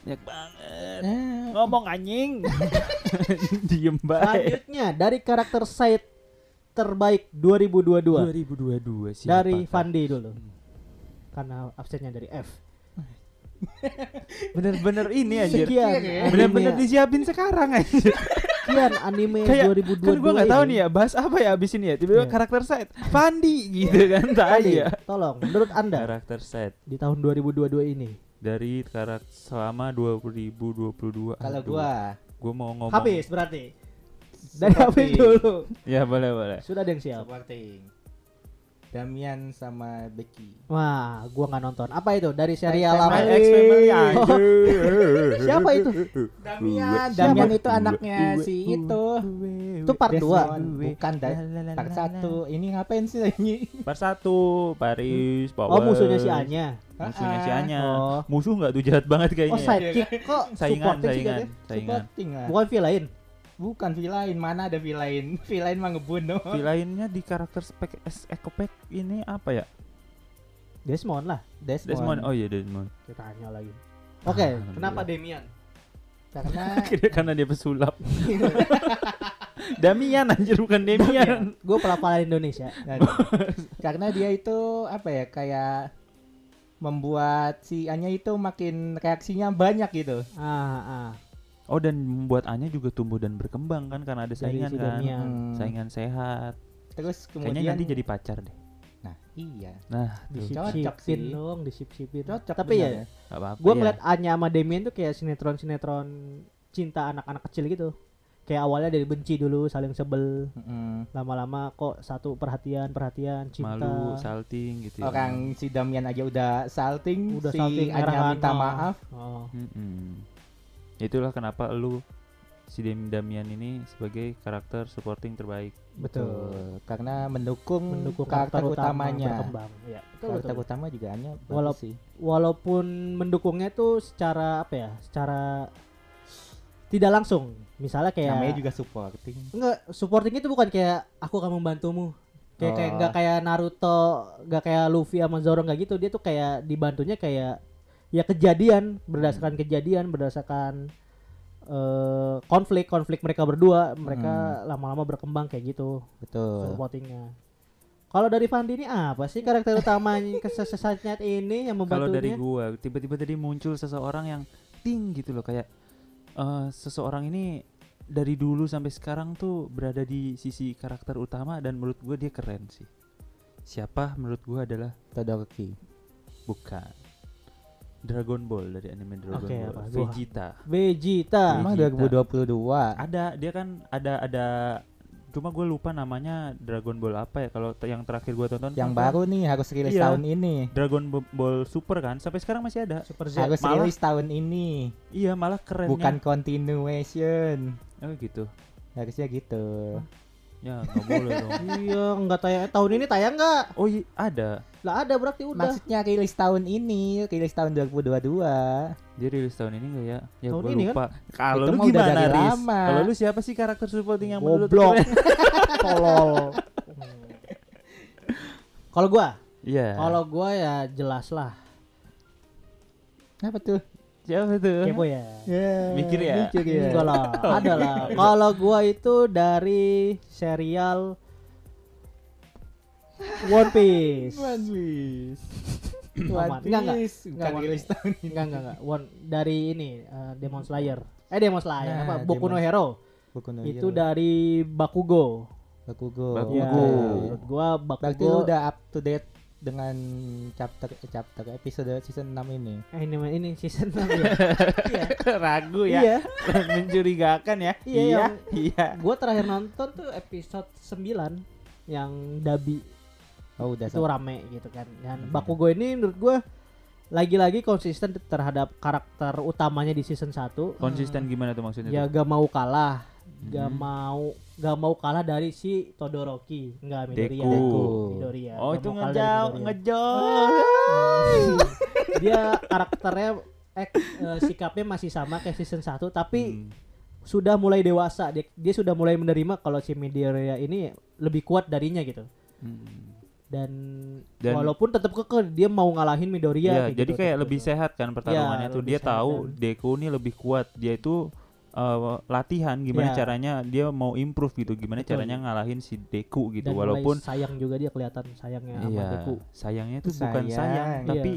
Banyak banget. Eh, Ngomong anjing. Diem baik. Selanjutnya dari karakter side terbaik 2022 2022 sih. dari Fandi dulu. Karena absennya dari F. Bener-bener ini anjir. Sekian Bener-bener disiapin sekarang anjir. sekian anime Kayak 2022 kan gua nggak tahu nih ya bahas apa ya abis ini ya. Tiba-tiba Iya. karakter side Fandi gitu kan tadi ya. tolong menurut Anda Karakter side di tahun 2022 ini dari karakter selama 2022. Kalau gua gua mau ngomong. habis berarti. Dari habis dulu. Ya boleh boleh. Sudah ada yang siap. Seperti Damian sama Becky. Wah, gua nggak nonton. Apa itu? Dari serial apa? Oh, anjir. Siapa itu? Damian? Damian itu anaknya si itu. Itu part dua. Bukan dah. Part satu. Ini ngapain sih ini? Part satu Paris Power. Oh, musuhnya si Anya. Musuhnya si Ah, Anya. Oh. Musuh nggak tuh jahat banget kayaknya. Oh, sidekick kok Saingan, saingan, saingan. Lah. Bukan villain. Bukan villain, mana ada villain? Villain mah ngebunuh. Villainnya di karakter spek S Ekopek ini apa ya? Desmond lah. Desmond. Desmond. Oh iya Desmond. Kita tanya lagi. Oke, Ah, kenapa. Demian? Karena karena dia pesulap. Damian anjir bukan Demian. Gue pelafalan Indonesia. karena dia itu apa ya kayak membuat si Anya itu makin reaksinya banyak gitu. Ah, ah. Oh dan membuat Anya juga tumbuh dan berkembang kan karena ada saingan si kan. Hmm. Saingan sehat. Terus Kayaknya kemudian nanti jadi pacar deh. Nah, iya. Nah. Cocok Disip-sipin sih. dong, disip-sipin. Cocok Tapi ya, Gak apa-apa. gue ya. ngeliat Anya sama Demian tuh kayak sinetron-sinetron cinta anak-anak kecil gitu. Kayak awalnya dari benci dulu, saling sebel. Mm-mm. Lama-lama kok satu perhatian, perhatian, cinta. malu, salting gitu ya. Orang si Damian aja udah salting, Udah si salting, Anya minta maaf. Oh. Mm-mm. Itulah kenapa lu si Damian ini sebagai karakter supporting terbaik. Betul. Karena mendukung, Mendukung karakter, karakter, utama utamanya. berkembang. Ya, betul, Karakter betul. utama juga Anya bagus Walau- sih. Walaupun mendukungnya tuh secara apa ya? Secara tidak langsung. Misalnya kayak Namanya juga supporting. Enggak, supporting itu bukan kayak aku akan membantumu. Kayak kayak Oh. enggak kayak Naruto, enggak kayak Luffy sama Zoro enggak gitu. Dia tuh kayak dibantunya kayak ya kejadian, berdasarkan kejadian, berdasarkan eh, konflik konflik mereka berdua, mereka lama-lama berkembang kayak gitu Betul. supportingnya. Kalau dari Fandi ini apa sih karakter utamanya kesesatnya ini yang Kalau dari membantunya? gua tiba-tiba tadi muncul seseorang yang ting gitu loh kayak eh, seseorang ini dari dulu sampai sekarang tuh berada di sisi karakter utama dan menurut gua dia keren sih. Siapa menurut gua adalah Todoroki. bukan Dragon Ball dari anime Dragon Oke, Ball. apa? Vegeta. Vegeta. Emang 2022. Ada dia kan ada ada cuma gue lupa namanya Dragon Ball apa ya kalau yang terakhir gua tonton Yang baru nih harus rilis Iya. tahun ini. Dragon Ball Super kan sampai sekarang masih ada Super Z. Harus malah- rilis tahun ini. iya malah kerennya Bukan continuation. oh gitu Harusnya gitu. Ya nggak boleh dong iya, enggak tayang tahun ini tayang enggak? oh iya ada Lah ada berarti udah. Maksudnya rilis tahun ini, rilis tahun 2022. dia rilis tahun ini nggak ya ya Tahun ini kan? lupa kalau Itu lu gimana Riz kalau lu siapa sih karakter supporting yang menurut lu? Tolol. Kalau gua, iya kalau gua ya jelas lah. Apa tuh? Siapa tuh Kepo ya. Mikir ya? Mikir ya. Enggak lah, ada lah. Kalau gua itu dari serial One Piece. One Piece. One Enggak, enggak. Piece. Enggak, One Piece. tahun ini. Enggak enggak enggak. One dari ini eh, Demon Slayer. Eh Demon Slayer Nah, apa? Boku no Demon- Hero. Boku no Itu Hero. dari Bakugo. Bakugo. Bakugo. Ya, Bakugo. menurut gua Berarti lu Bakugo udah up to date dengan chapter chapter episode season 6 ini. eh, ini ini season 6 ya. Iya. ragu ya Iya. mencurigakan ya Iya, iya iya Gua terakhir nonton tuh episode 9 yang Dabi Oh, udah itu rame gitu kan. Dan Hmm. Bakugo ini menurut gua lagi-lagi konsisten terhadap karakter utamanya di season 1. konsisten gimana tuh maksudnya Ya tuh? gak mau kalah, gak Mhm. mau gak mau kalah dari si Todoroki, enggak Midoriya. Deku. Midoriya. oh Gak itu ngejauh ngejauh Hmm. Dia karakternya eh, eh, sikapnya masih sama kayak season 1 tapi Hmm. sudah mulai dewasa. Dia, dia sudah mulai menerima kalau si Midoriya ini lebih kuat darinya gitu. Hmm. Dan, Dan- walaupun tetap kekeh dia mau ngalahin Midoriya Iya, kayak jadi gitu, kayak tetep lebih gitu. sehat kan pertarungannya tuh. lebih Dia tahu dan- Deku ini lebih kuat. Dia itu eh, latihan gimana Iya. caranya dia mau improve gitu gimana Betul. caranya ngalahin si Deku gitu Dan mulai walaupun sayang juga dia kelihatan sayangnya sama iya Deku. sayangnya itu bukan Sayang. sayang Iya. tapi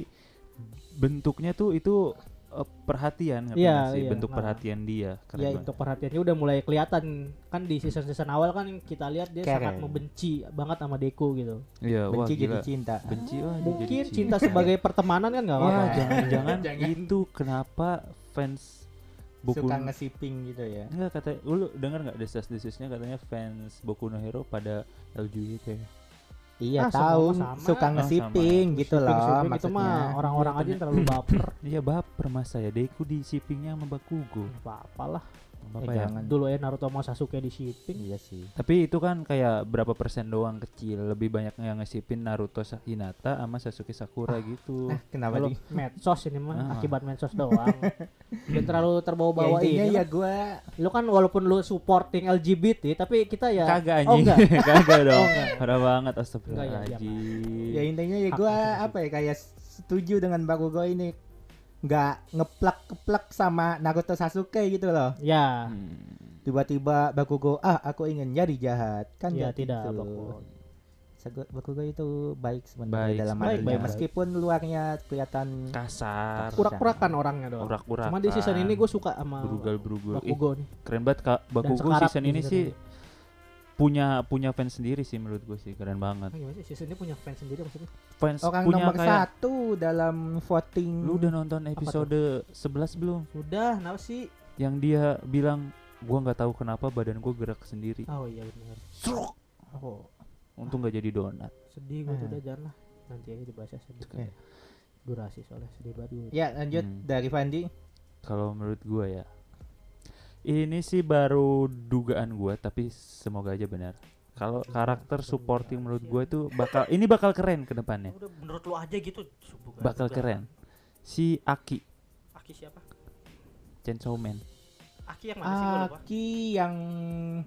bentuknya tuh itu eh, perhatian ngerti Iya, nggak sih iya. bentuk Nah. perhatian dia Keren Ya banget. untuk perhatiannya udah mulai kelihatan kan di season-season awal kan kita lihat dia sangat Keren. membenci banget sama Deku gitu. iya wah benci jadi gila cinta benci wah Mungkin jadi cinta sebagai pertemanan kan nggak Wah, apa-apa. jangan-jangan Jangan. itu kenapa fans Boku suka ngesiping gitu ya. Enggak kata lu denger nggak desas-desusnya katanya fans Boku no Hero pada LGBT. Ah, iya semua tahu. sama. suka Oh, ngesiping gitu loh Shipping-shipping itu maksudnya. mah. Orang-orang aja yang terlalu baper. Iya baper masa ya. Deku di shippingnya sama Bakugo. Nggak apa-apa Eh, ya. jangan. Dulu ya Naruto mau Sasuke di shipping. iya sih Tapi itu kan kayak berapa persen doang kecil. Lebih banyak yang ngesipin Naruto Hinata sama Sasuke Sakura gitu. nah kenapa Kalau di medsos ini mah Ah. akibat medsos doang. Dan terlalu terbawa-bawa ya, ini. ya gua Lu kan walaupun lu supporting LGBT tapi kita ya Kagak Oh, anjing. enggak. Kagak dong. Oh, enggak. Parah banget ya, astagfirullahaladzim. ya intinya ya gua apa ya kayak setuju dengan Bakugo ini nggak ngeplak keplak sama Naruto Sasuke gitu loh ya Hmm. tiba-tiba Bakugo ah aku ingin jadi jahat kan ya tidak gitu. Bakugo. Bakugo itu baik sebenarnya Baik, dalam baik, baik, baik. meskipun luarnya kelihatan Kasar. Urak-urakan orangnya doang. Urak-urakan. Cuma di season ini gue suka sama berugal-berugal. Ih, Bakugo nih. keren banget kak Bakugo season ini season sih ini. Punya punya fans sendiri sih menurut gue sih keren banget Ah, gimana sih season ini punya fans sendiri maksudnya? fans orang punya nomor kayak satu dalam voting lu udah nonton episode 11 belum Sudah, kenapa sih? yang dia bilang gua nggak tahu kenapa badan gua gerak sendiri Oh iya benar. Oh, untung nggak jadi donat sedih gue tuh Ah. udah jangan lah. Nanti aja dibahas sedih. Eh. Durasi soalnya sedih banget gue. ya lanjut Hmm. dari Fandi kalau menurut gua ya ini sih baru dugaan gua tapi semoga aja benar. Kalau karakter supporting menurut gua itu bakal ini bakal keren ke depannya. Udah menurut lu aja gitu. Bakal keren. Si Aki. Aki siapa? Chainsaw Man Aki yang mana sih gue lupa? Aki yang,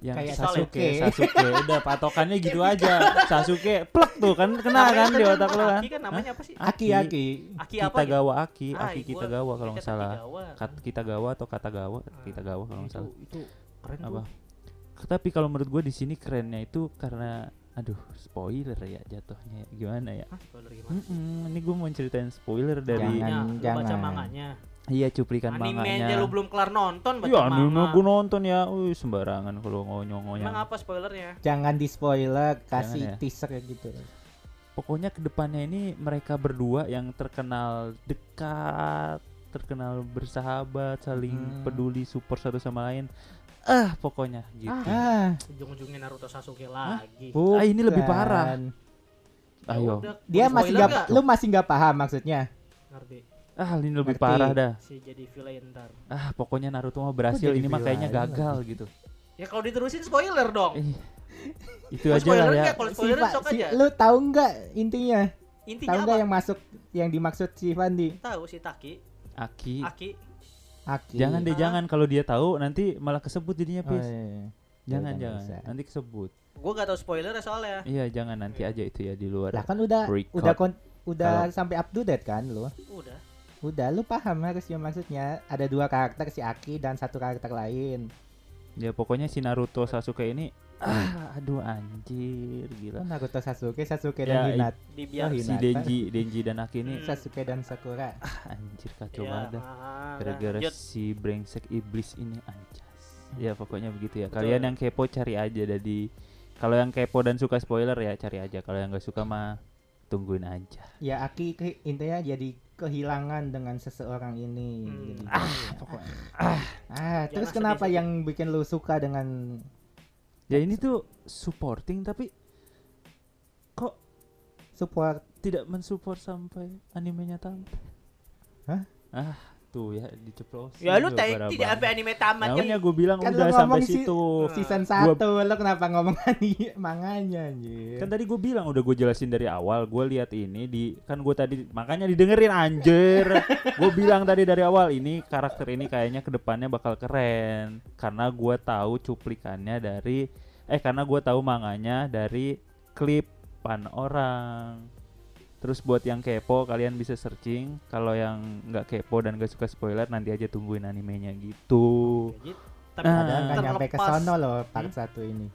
yang kayak Sasuke, Sasuke, Sasuke, udah patokannya gitu aja. Sasuke plek tuh kan kena kan di otak lu kan. Aki kan namanya apa sih? Aki Aki. Aki Aki apa? gitu? Kitagawa Aki, Ah, Aki gua Kitagawa kalau nggak salah. Kat Kitagawa atau Katagawa, Ah, Kitagawa kalau nggak salah. itu keren Apa? tuh. Tapi kalau menurut gue di sini kerennya itu karena aduh spoiler ya jatuhnya gimana ya? Hah, spoiler gimana? sih? Mm-mm, ini gue mau ceritain spoiler dari Jangan, Manganya, lu baca jangan. manganya. Iya cuplikan Anime aja manganya. lu belum kelar nonton baca Ya, manga. gue nonton ya, Wih, sembarangan kalau ngonyong-ngonyong. Emang apa spoilernya? jangan di spoiler kasih Jangan ya. teaser gitu pokoknya ke depannya ini mereka berdua yang terkenal dekat terkenal bersahabat saling Hmm. peduli support satu sama lain ah pokoknya gitu ah Ujung-ujungnya Naruto Sasuke lagi. Ah, ini lebih parah. bukan. Ya ayo dia masih spoiler nggak lu masih nggak paham maksudnya Ngerti. Ah ini lebih Ngerti. parah dah Si jadi villain ntar. ah pokoknya Naruto mah berhasil ini mah kayaknya gagal gitu Ya kalau diterusin spoiler dong. Eh, itu Mau aja lah spoiler ya? Kalau spoiler Pak, sok si- aja. lu tahu nggak intinya Intinya tahu nggak yang masuk yang dimaksud si Fandi Tahu si Taki, Aki Aki. Aki jangan deh Ah. jangan kalau dia tahu nanti malah kesebut jadinya Oh, pis iya. jangan Yaudah, jangan nggak usah. nanti kesebut Gue gak tahu spoiler soalnya. iya jangan nanti aja itu ya di luar lah kan udah Record. udah kon- udah sampai up to date kan lu Udah. Udah lu paham harusnya maksudnya ada dua karakter si Aki dan satu karakter lain Ya pokoknya si Naruto Sasuke ini ah aduh anjir gila. Naruto Sasuke Sasuke Ya, dan Hinata Dibiar Oh, Si Hinata. Denji Denji dan Aki ini Hmm. Sasuke dan Sakura ah, anjir kacau Iya, banget Gara-gara si brengsek iblis ini anjas. Ya pokoknya begitu ya. Betul. Kalian yang kepo cari aja dari kalau yang kepo dan suka spoiler ya cari aja. Kalau yang nggak suka mah tungguin aja. ya Aki intinya jadi kehilangan dengan seseorang ini Hmm. Jadi, Ah, ya. pokoknya. ah terus Jangan kenapa sedih-sedih. yang bikin lu suka dengan Ya ini tuh supporting tapi kok support tidak mensupport sampai animenya tamat. Hah? Ah, tuh ya diceplosin. Ya lu tadi tidak sampai anime tamat Namanya ya. gue bilang Kan udah lu sampai si- situ. season Gua- 1 lu kenapa ngomong ani manganya anjir Kan tadi gue bilang udah gue jelasin dari awal. Gue lihat ini di kan gue tadi makanya didengerin anjir. gue bilang tadi dari awal ini karakter ini kayaknya ke depannya bakal keren karena gue tahu cuplikannya dari eh karena gue tahu manganya dari klipan orang. Terus buat yang kepo kalian bisa searching. Kalau yang nggak kepo dan gak suka spoiler nanti aja tungguin animenya gitu. Tapi Ah. Padahal nggak nyampe ke sono loh part satu ini.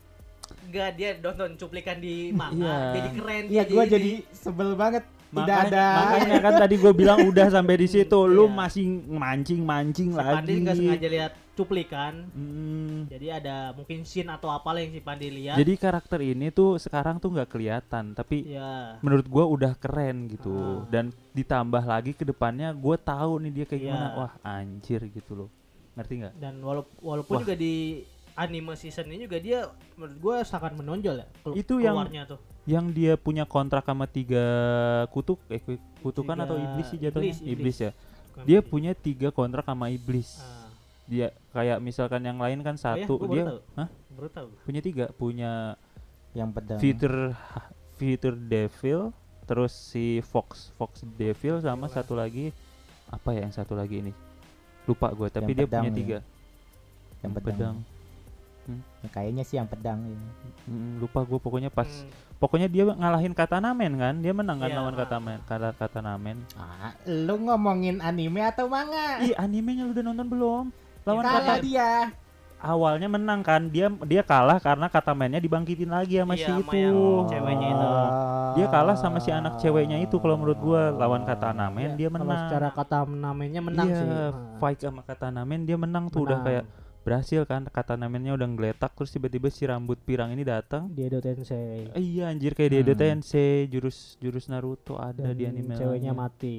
Enggak dia nonton cuplikan di manga Iya. jadi keren Iya, gua ini. jadi sebel banget. Tidak Makanya- ada. makanya kan tadi gue bilang udah sampai di situ lu Iya. masih mancing mancing si lagi Pandi nggak sengaja lihat cuplikan Hmm. jadi ada mungkin scene atau apa yang si Pandi lihat jadi karakter ini tuh sekarang tuh nggak kelihatan tapi ya menurut gua udah keren gitu Ah. dan ditambah lagi ke depannya gue tahu nih dia kayak Iya. gimana wah anjir gitu loh ngerti nggak dan walaupun walaupun Wah. juga di anime season ini juga dia menurut gue sangat menonjol ya kelu- Itu yang- tuh yang dia punya kontrak sama tiga kutuk eh ku- kutukan Tiga- atau iblis sih jatuhnya iblis, iblis, iblis. ya Bukan dia punya tiga kontrak sama iblis Ah. Dia kayak misalkan yang lain kan Oh ya, satu gua baru dia tahu. Hah? baru tahu punya tiga punya yang pedang. Fighter Fighter Devil terus si Fox Fox Devil sama satu lagi apa ya yang satu lagi ini lupa gue tapi Yang dia pedang punya ya? tiga Yang pedang. Ya, kayaknya sih yang pedang. ya. Mm, lupa gue pokoknya pas Hmm, pokoknya dia ngalahin Katanamen kan dia menang kan Iya. lawan Katanamen kata Katanamen Ah, lu ngomongin anime atau manga? ih animenya lu udah nonton belum lawan Kalah Kata Kata- dia. awalnya menang kan dia dia kalah karena Katamennya dibangkitin lagi sama Iya, si itu yang ceweknya itu. dia kalah sama si anak ceweknya itu kalau menurut gua lawan Katanamen ya, dia kalau menang secara kata namanya menang iya, sih fight sama Katanamen dia menang tuh udah menang. kayak berhasil kan Katanamennya udah ngeletak terus tiba-tiba si rambut pirang ini datang dia Edo Tensei iya anjir kayak Hmm. Tensei jurus jurus Naruto ada dan di anime ceweknya lainnya. mati?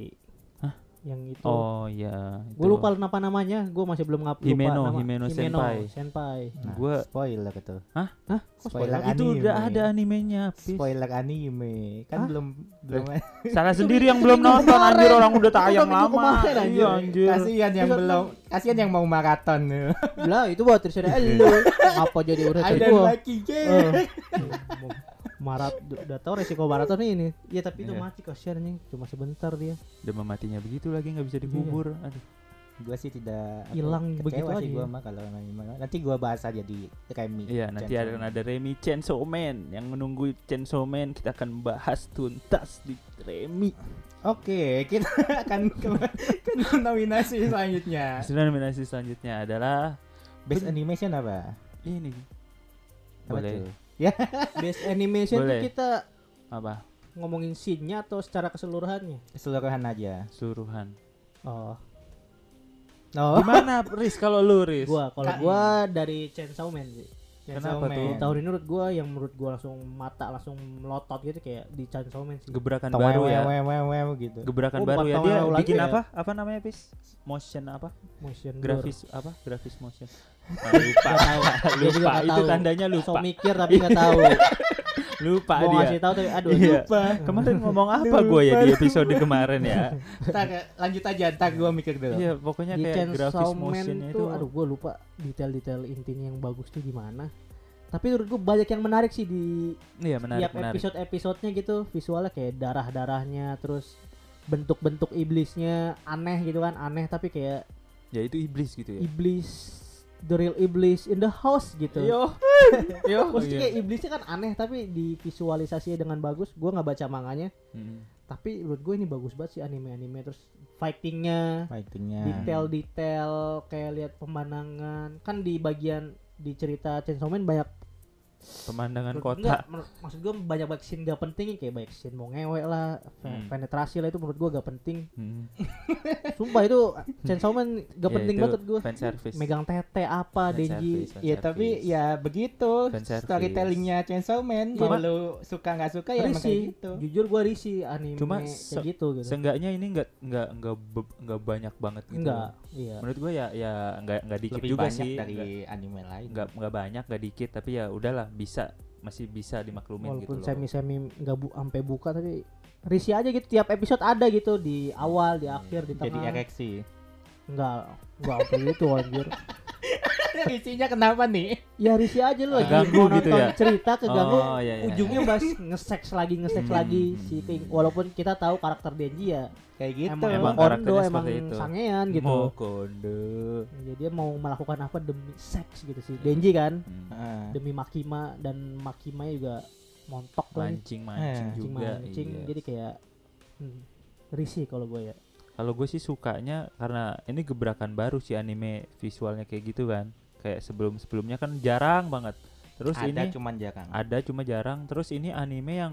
Yang itu oh iya gue lupa apa namanya gue masih belum ngap lupa Himeno, nama. Himeno Senpai. Senpai Nah, Gua- spoiler itu. Hah? Hah? Kok Spoiler spoiler? itu anime. udah ada animenya Pis. Spoiler anime. Kan Hah? belum belum salah Itu sendiri yang belum nonton anjir orang udah Itu tayang lama kemarin, anjir. iya anjir kasihan yang belum kasihan yang mau maraton lah itu buat terserah lu apa jadi urusan ada gue lagi Eh, marat udah tau resiko maraton ini? Ya tapi itu Iya. mati kasihan nih cuma sebentar dia. Udah mematinya begitu lagi nggak bisa dikubur. Aduh. Gua sih tidak Hilang begitu sih aja gua ya. mah kalau nanti gua bahas aja di Remi Iya nanti Man. ada Remy Chainsaw Man yang menunggu Chainsaw Man. Kita akan bahas tuntas di Remy. oke kita akan ke, ke nominasi selanjutnya. Hasil nominasi selanjutnya adalah best animation apa? Ini. Apa boleh. tuh? best animation tuh Boleh. kita apa ngomongin scene-nya atau secara keseluruhannya keseluruhan aja suruhan. oh oh Gimana Riz kalau lu Riz? gua kalau gua dari Chainsaw Man sih Chainsaw Kenapa Man. tuh? tahun ini menurut gua yang menurut gua langsung mata langsung melotot gitu kayak di Chainsaw Man sih Gebrakan Tong baru ya. wew, wew, wew, gitu Gebrakan Oh, baru ya dia bikin ya. apa? Apa namanya Pis? Motion apa? motion blur. Grafis apa? Grafis motion. Lupa. Lupa. Itu tandanya so lupa. mikir tapi nggak tahu Lupa mau dia. ngasih tahu tapi aduh Iya. lupa Kemarin ngomong apa gue ya di episode kemarin ya? Ntar, lanjut aja ntar gua mikir dulu Iya, pokoknya di kayak grafis tuh itu. aduh gue lupa detail-detail intinya yang bagus tuh gimana tapi menurut gue banyak yang menarik sih di Iya, menarik, tiap menarik. episode-episodenya gitu visualnya kayak darah-darahnya terus bentuk-bentuk iblisnya aneh gitu kan aneh tapi kayak Ya itu iblis gitu ya. iblis the real iblis in the house gitu Yo. Yo. Maksudnya kayak iblisnya kan aneh tapi divisualisasinya dengan bagus gue nggak baca manganya Hmm. tapi menurut gue ini bagus banget sih anime-anime terus fightingnya fightingnya detail-detail kayak lihat pemandangan kan di bagian di cerita Chainsaw Man banyak Pemandangan menurut- kota. enggak, menurut- maksud gue banyak banyak scene gak penting kayak banyak scene mau ngewe lah Hmm. penetrasi lah itu menurut gue gak penting Hmm. sumpah itu Chainsaw Man gak Ya, penting banget gue Fan service. megang tete apa Fan Denji service, ya tapi ya begitu storytellingnya Chainsaw Man Cuma- mau lu suka nggak suka ya emang kayak risih gitu jujur gue risih anime Cuma kayak se- gitu gitu Seenggaknya ini enggak enggak enggak be- enggak banyak banget gitu. enggak iya Menurut gua ya ya enggak enggak dikit lebih juga banyak sih. dari Enggak, anime lain enggak enggak banyak, enggak dikit, tapi ya udahlah bisa masih bisa dimaklumin walaupun gitu loh. semi semi nggak bu sampai buka tapi risih aja gitu. Tiap episode ada gitu di awal di akhir di jadi tengah. ereksi. Enggak enggak sampai gitu anjir isinya kenapa nih ya risih aja lu lagi Keganggu mau gitu ya? cerita keganggu Oh, iya, iya. ujungnya bahas nge-sex lagi nge-sex Hmm, lagi si. King walaupun kita tahu karakter Denji ya kayak gitu emang Emang kondo emang itu. sangean gitu Mokondo. ya, dia mau melakukan apa demi seks gitu sih Denji kan Hmm. Demi Makima dan Makima juga montok lah nih. Mancing mancing Eh. mancing juga. mancing iya. jadi kayak hmm, risih kalau gue ya Kalau gue sih sukanya karena ini gebrakan baru sih anime visualnya kayak gitu kan. Kayak sebelum sebelumnya kan jarang banget terus ada ini cuman jarang. ada cuma jarang terus ini anime yang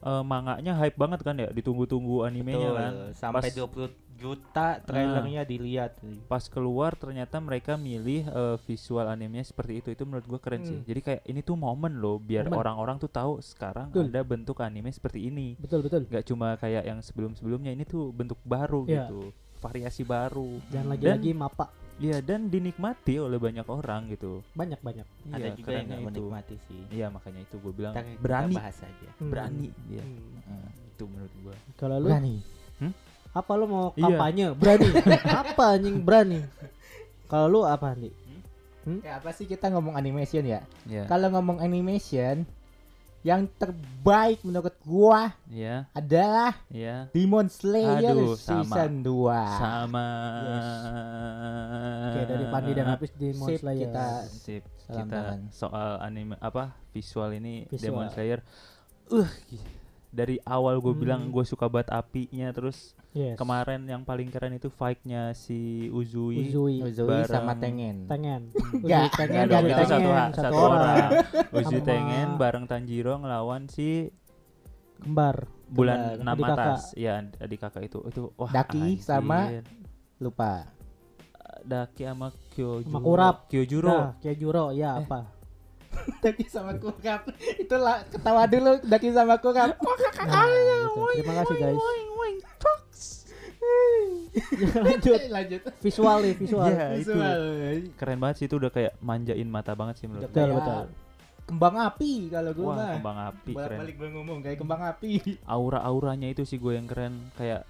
eh, manganya hype banget kan ya ditunggu-tunggu animenya Betul, kan sampai Pas- 20 juta trailernya dilihat. pas keluar ternyata mereka milih eh, visual animenya seperti itu itu menurut gua keren sih Hmm. jadi kayak ini tuh momen loh biar orang-orang tuh tahu sekarang Betul. ada bentuk anime seperti ini betul betul nggak cuma kayak yang sebelum-sebelumnya ini tuh bentuk baru Iya. gitu variasi baru dan Dan- lagi-lagi mapa Iya dan dinikmati oleh banyak orang gitu banyak banyak ada Iya, juga yang itu menikmati sih. iya makanya itu gue bilang Ntar kita berani bahas aja. Hmm. berani dia Hmm. Hmm. itu menurut gua kalau lu Berani. apa lu mau Iya. kampanye berani apa anjing berani kalau lu apa nih Ya apa sih kita ngomong animation ya? ya Kalau ngomong animation yang terbaik menurut gua ya adalah ya Demon Slayer Aduh, sama. season 2. sama Oke dari Pandi dan Apis di Sip, Slayer. kita sip Salam kita tangan. soal anime apa visual ini Visual. Demon Slayer uh dari awal gue Hmm. bilang gue suka banget apinya terus Yes. kemarin yang paling keren itu fightnya si Uzui, Uzui Uzui bareng- sama Tengen. Tengen. Enggak, Uzui Tengen satu, Tengen, ha- satu orang. Sama- Tengen bareng Tanjiro ngelawan si kembar. Bulan. Enam kakak. Atas. Ya, adik kakak itu. Itu wah. Daki anjir. sama Lupa. Daki sama Kyojuro. Sama Kurap. Kyojuro. Nah, Kyojuro ya Eh. apa? Daki sama Kurap. Itulah ketawa dulu Daki sama Kurap. Nah, gitu. Terima kasih guys. Ya, lanjut Lanjut. visual nih visual. Iya, itu. Visual. Keren banget sih itu udah kayak manjain mata banget sih menurut. Betul, betul. Kembang api kalau gue Wah, mah. kembang api keren. Balik-balik gue ngomong kayak kembang api. Aura-auranya itu sih gue yang keren kayak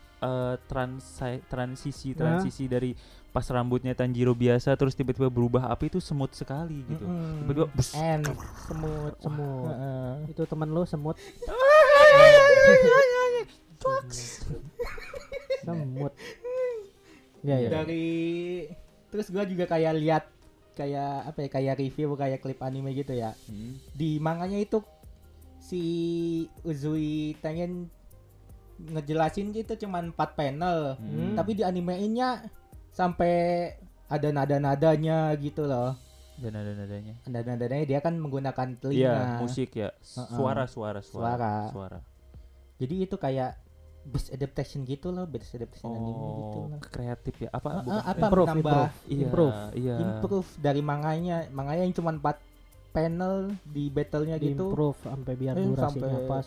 transi- transisi transisi dari pas rambutnya Tanjiro biasa terus tiba-tiba berubah api itu semut sekali gitu. Mm-mm. Tiba-tiba bus. And Semut, semut. Heeh. Itu temen lu semut. semut. Ya ya. dari terus gua juga kayak lihat kayak apa ya kayak review kayak klip anime gitu ya Hmm. di manganya itu si Uzui pengen ngejelasin gitu cuman 4 panel Hmm. tapi di animenya sampai ada nada-nadanya gitu loh dan ada nadanya. nada-nadanya dia kan menggunakan Iya, telinga musik ya. Suara, suara, suara. Suara. Suara. jadi itu kayak best adaptation gitu loh best adaptation anime gitu Oh, loh kreatif ya. Apa bukan apa. Improve, nambah improve. Iya, Improve. iya. improve dari manganya manganya yang cuma 4 panel di battlenya gitu improve sampai biar Eh, durasinya sampai pas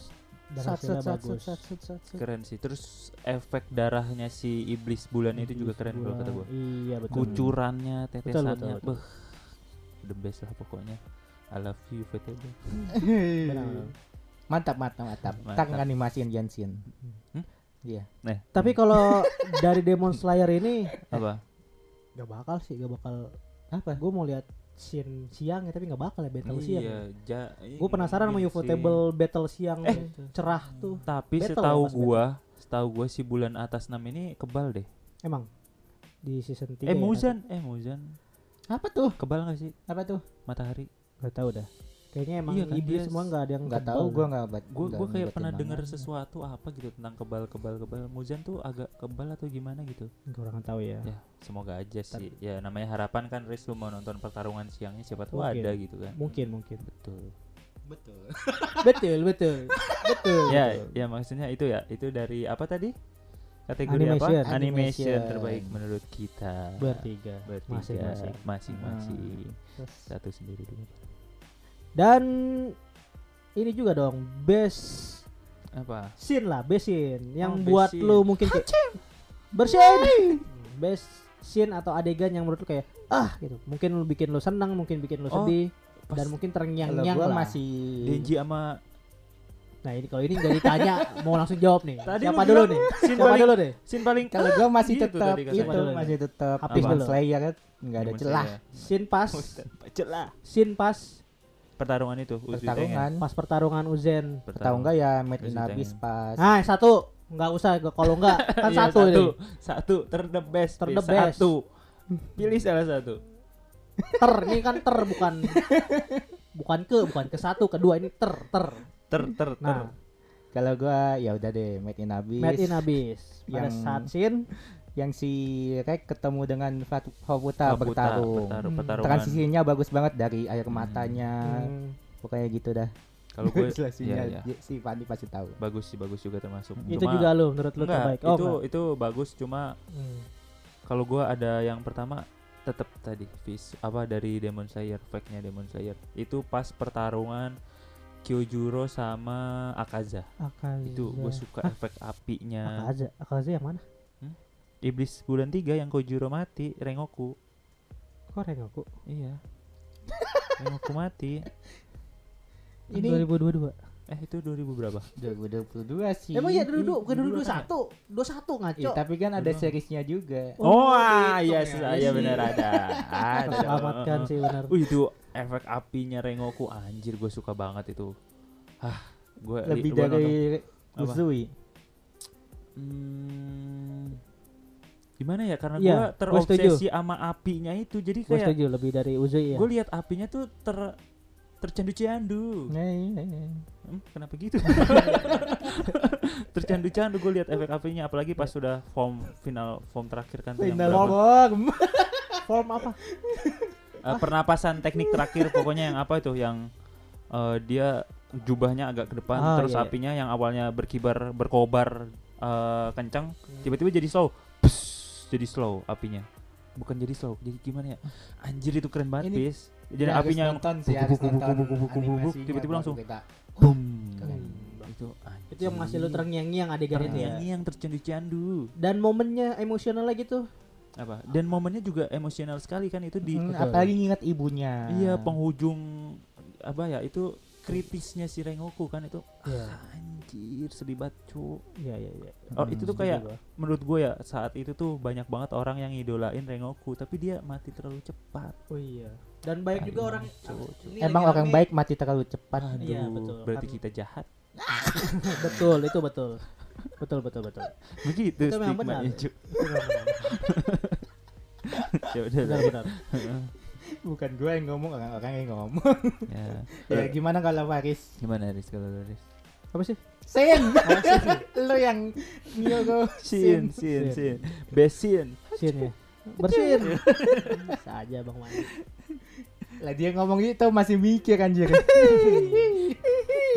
dan Sat, hasilnya sat, sat, bagus. sat, sat, sat, sat. Keren sih. Terus efek darahnya si iblis bulan itu juga Iblis keren kalau kata bulan. gua. Iya betul. Kucurannya, tetesannya, betul, betul. beh, the best lah pokoknya. I love you, VTB. Benar. mantap mantap mantap Mantap. tak animasiin Genshin Hmm? iya Nah, Tapi kalau dari Demon Slayer ini apa? gak bakal sih, gak bakal apa? Gue mau lihat scene siang ya, tapi gak bakal ya battle siang. Iya, ja, Gue penasaran sama gini Ufotable battle siang Eh. cerah tuh. Tapi Battle setahu ya, gua, setahu gua si bulan atas 6 ini kebal deh. Emang di season 3 eh, Muzan, eh Muzan. apa tuh Kebal gak sih apa tuh matahari? Gak tahu dah. Kayaknya emang Iya kan, iblis dia semua gak ada yang nggak tahu gua nggak bat Gue nggak gua kayak pernah dengar sesuatu apa gitu tentang kebal kebal kebal. Muzan tuh agak kebal atau gimana gitu. Gue orang tahu ya. Ya, semoga aja sih. Ya namanya harapan kan Riz lu mau nonton pertarungan siangnya siapa tahu Mungkin. ada gitu kan. Mungkin mungkin. Betul. betul betul betul betul. ya, ya maksudnya itu ya. Itu dari apa tadi? Kategori Animation. apa? Animation Animation. terbaik menurut kita. Bertiga. Bertiga. Masing-masing. Masing-masing. Terus Satu sendiri dulu. Dan ini juga dong best Apa? scene lah, best scene yang Oh, buat scene. lu mungkin kayak bersin. Best scene atau adegan yang menurut lu kayak ah gitu. Mungkin lu bikin lu senang, mungkin bikin lu Oh, sedih dan mungkin terngiang-ngiang lah. masih Denji sama Nah, ini kalau ini nggak ditanya mau langsung jawab nih. Tadi Siapa lu dulu nih? scene Siapa paling- dulu nih? scene paling kalau gua masih Gitu tetap itu masih tetap Habis Demon dulu. Slayer kan nggak ada celah. Scene pas, Celah. scene pas Pertarungan itu Uzi Tengen. pertarungan pas pertarungan Uzen. tahu nggak ya Made in Abyss pas Nah, satu nggak usah kalau nggak kan Iya, satu, satu, ini. satu ter the best, Ter the best. satu. Pilih salah satu. Ter ini kan ter bukan bukan ke bukan ke satu kedua ini ter ter. Ter ter ter. Nah, kalau gua ya udah deh Made in Abyss Made in Abyss pada Yang- saat scene yang si Rek ketemu dengan Fat- Kabuta, bertarung. bertaruh- Hmm. Transisinya bagus banget dari air matanya, Hmm. pokoknya gitu dah. Kalau gue iya, iya. si Fandi pasti tahu. bagus sih bagus juga termasuk. Itu Cuma- juga lu menurut lu enggak, terbaik. Oh, itu enggak. itu bagus cuma Hmm. kalau gua ada yang pertama tetap tadi vis apa dari Demon Slayer fake-nya Demon Slayer itu pas pertarungan Kyojuro sama Akaza Akaza. itu gue suka Hah? efek apinya Akaza, Akaza yang mana? iblis bulan tiga yang Kyojuro mati Rengoku Kok Rengoku? iya Rengoku mati Ini- 2022. eh itu 2000 berapa 2022 sih. Emang ya dulu dulu bukan dulu dulu kan 21. 21 ngaco. Iya, tapi kan ada Dulu. seriesnya juga. Oh, ah gitu iya ya. saya Iya benar ada ada Selamatkan sih benar. Wih itu efek apinya Rengoku anjir gue suka banget itu Hah gue Lebih dari Apa? Uzui. Hmm, gimana ya karena gua gua terobsesi sama apinya itu jadi Gue kayak setuju lebih dari Uzui ya. gue lihat apinya tuh ter tercandu-candu Nah, iya, iya. Hmm, kenapa gitu tercandu-candu gue lihat efek apinya apalagi pas sudah form final form terakhir kan Final form. Form apa? Eh, pernapasan teknik terakhir pokoknya yang apa itu yang eh, dia jubahnya agak ke depan Ah, terus iya, iya. apinya yang awalnya berkibar berkobar eh, kencang Hmm. tiba-tiba jadi slow Pss, jadi slow apinya bukan jadi slow jadi gimana ya anjir itu keren banget Ini- bis jadi Ya, apinya nonton sih, harus nonton tiba-tiba langsung kita- boom itu anjir. Itu yang masih lu terngiang-ngiang adegan itu ya. yang tercandu-candu Dan momennya emosional lagi tuh. Apa dan momennya juga emosional sekali kan itu di Hmm, apalagi nginget ibunya. iya penghujung apa ya itu kritisnya si Rengoku kan itu Iya. anjir sedih banget cu Iya iya iya. oh Hmm, itu tuh kayak menurut gue ya saat itu tuh banyak banget orang yang idolain Rengoku tapi dia mati terlalu cepat Oh iya. Dan banyak juga orang cu, cu. ini Emang orang baik mati terlalu cepat. Aduh, Iya, betul. berarti Kan- kita jahat betul itu betul. Betul betul betul. begitu benar. cu Itu ya udah Benar lah. benar. Bukan gue yang ngomong, orang-orang yang ngomong. ya ya gimana kalau Faris? gimana Riz kalau Riz Apa sih? Sin. Lu yang nyuruh sin sin Sin. sin besin Sin ya. Bersin. Bisa aja Bang Mani. Lah dia ngomong itu masih mikir anjir.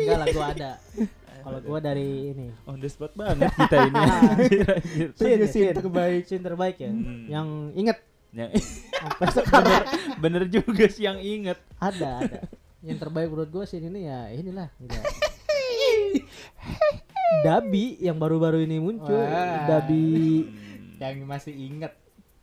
Enggak lah gua ada. Kalau gua dari ini. on the spot banget kita ini anjir, anjir. Tujuh ya, sin terbaik. Sin terbaik ya. Hmm. Yang inget yang sampai sekarang bener juga sih yang inget ada ada. Yang terbaik menurut gua sin ini ya inilah. Enggak. Dabi yang baru-baru ini muncul. Wah. Dabi Yang masih inget.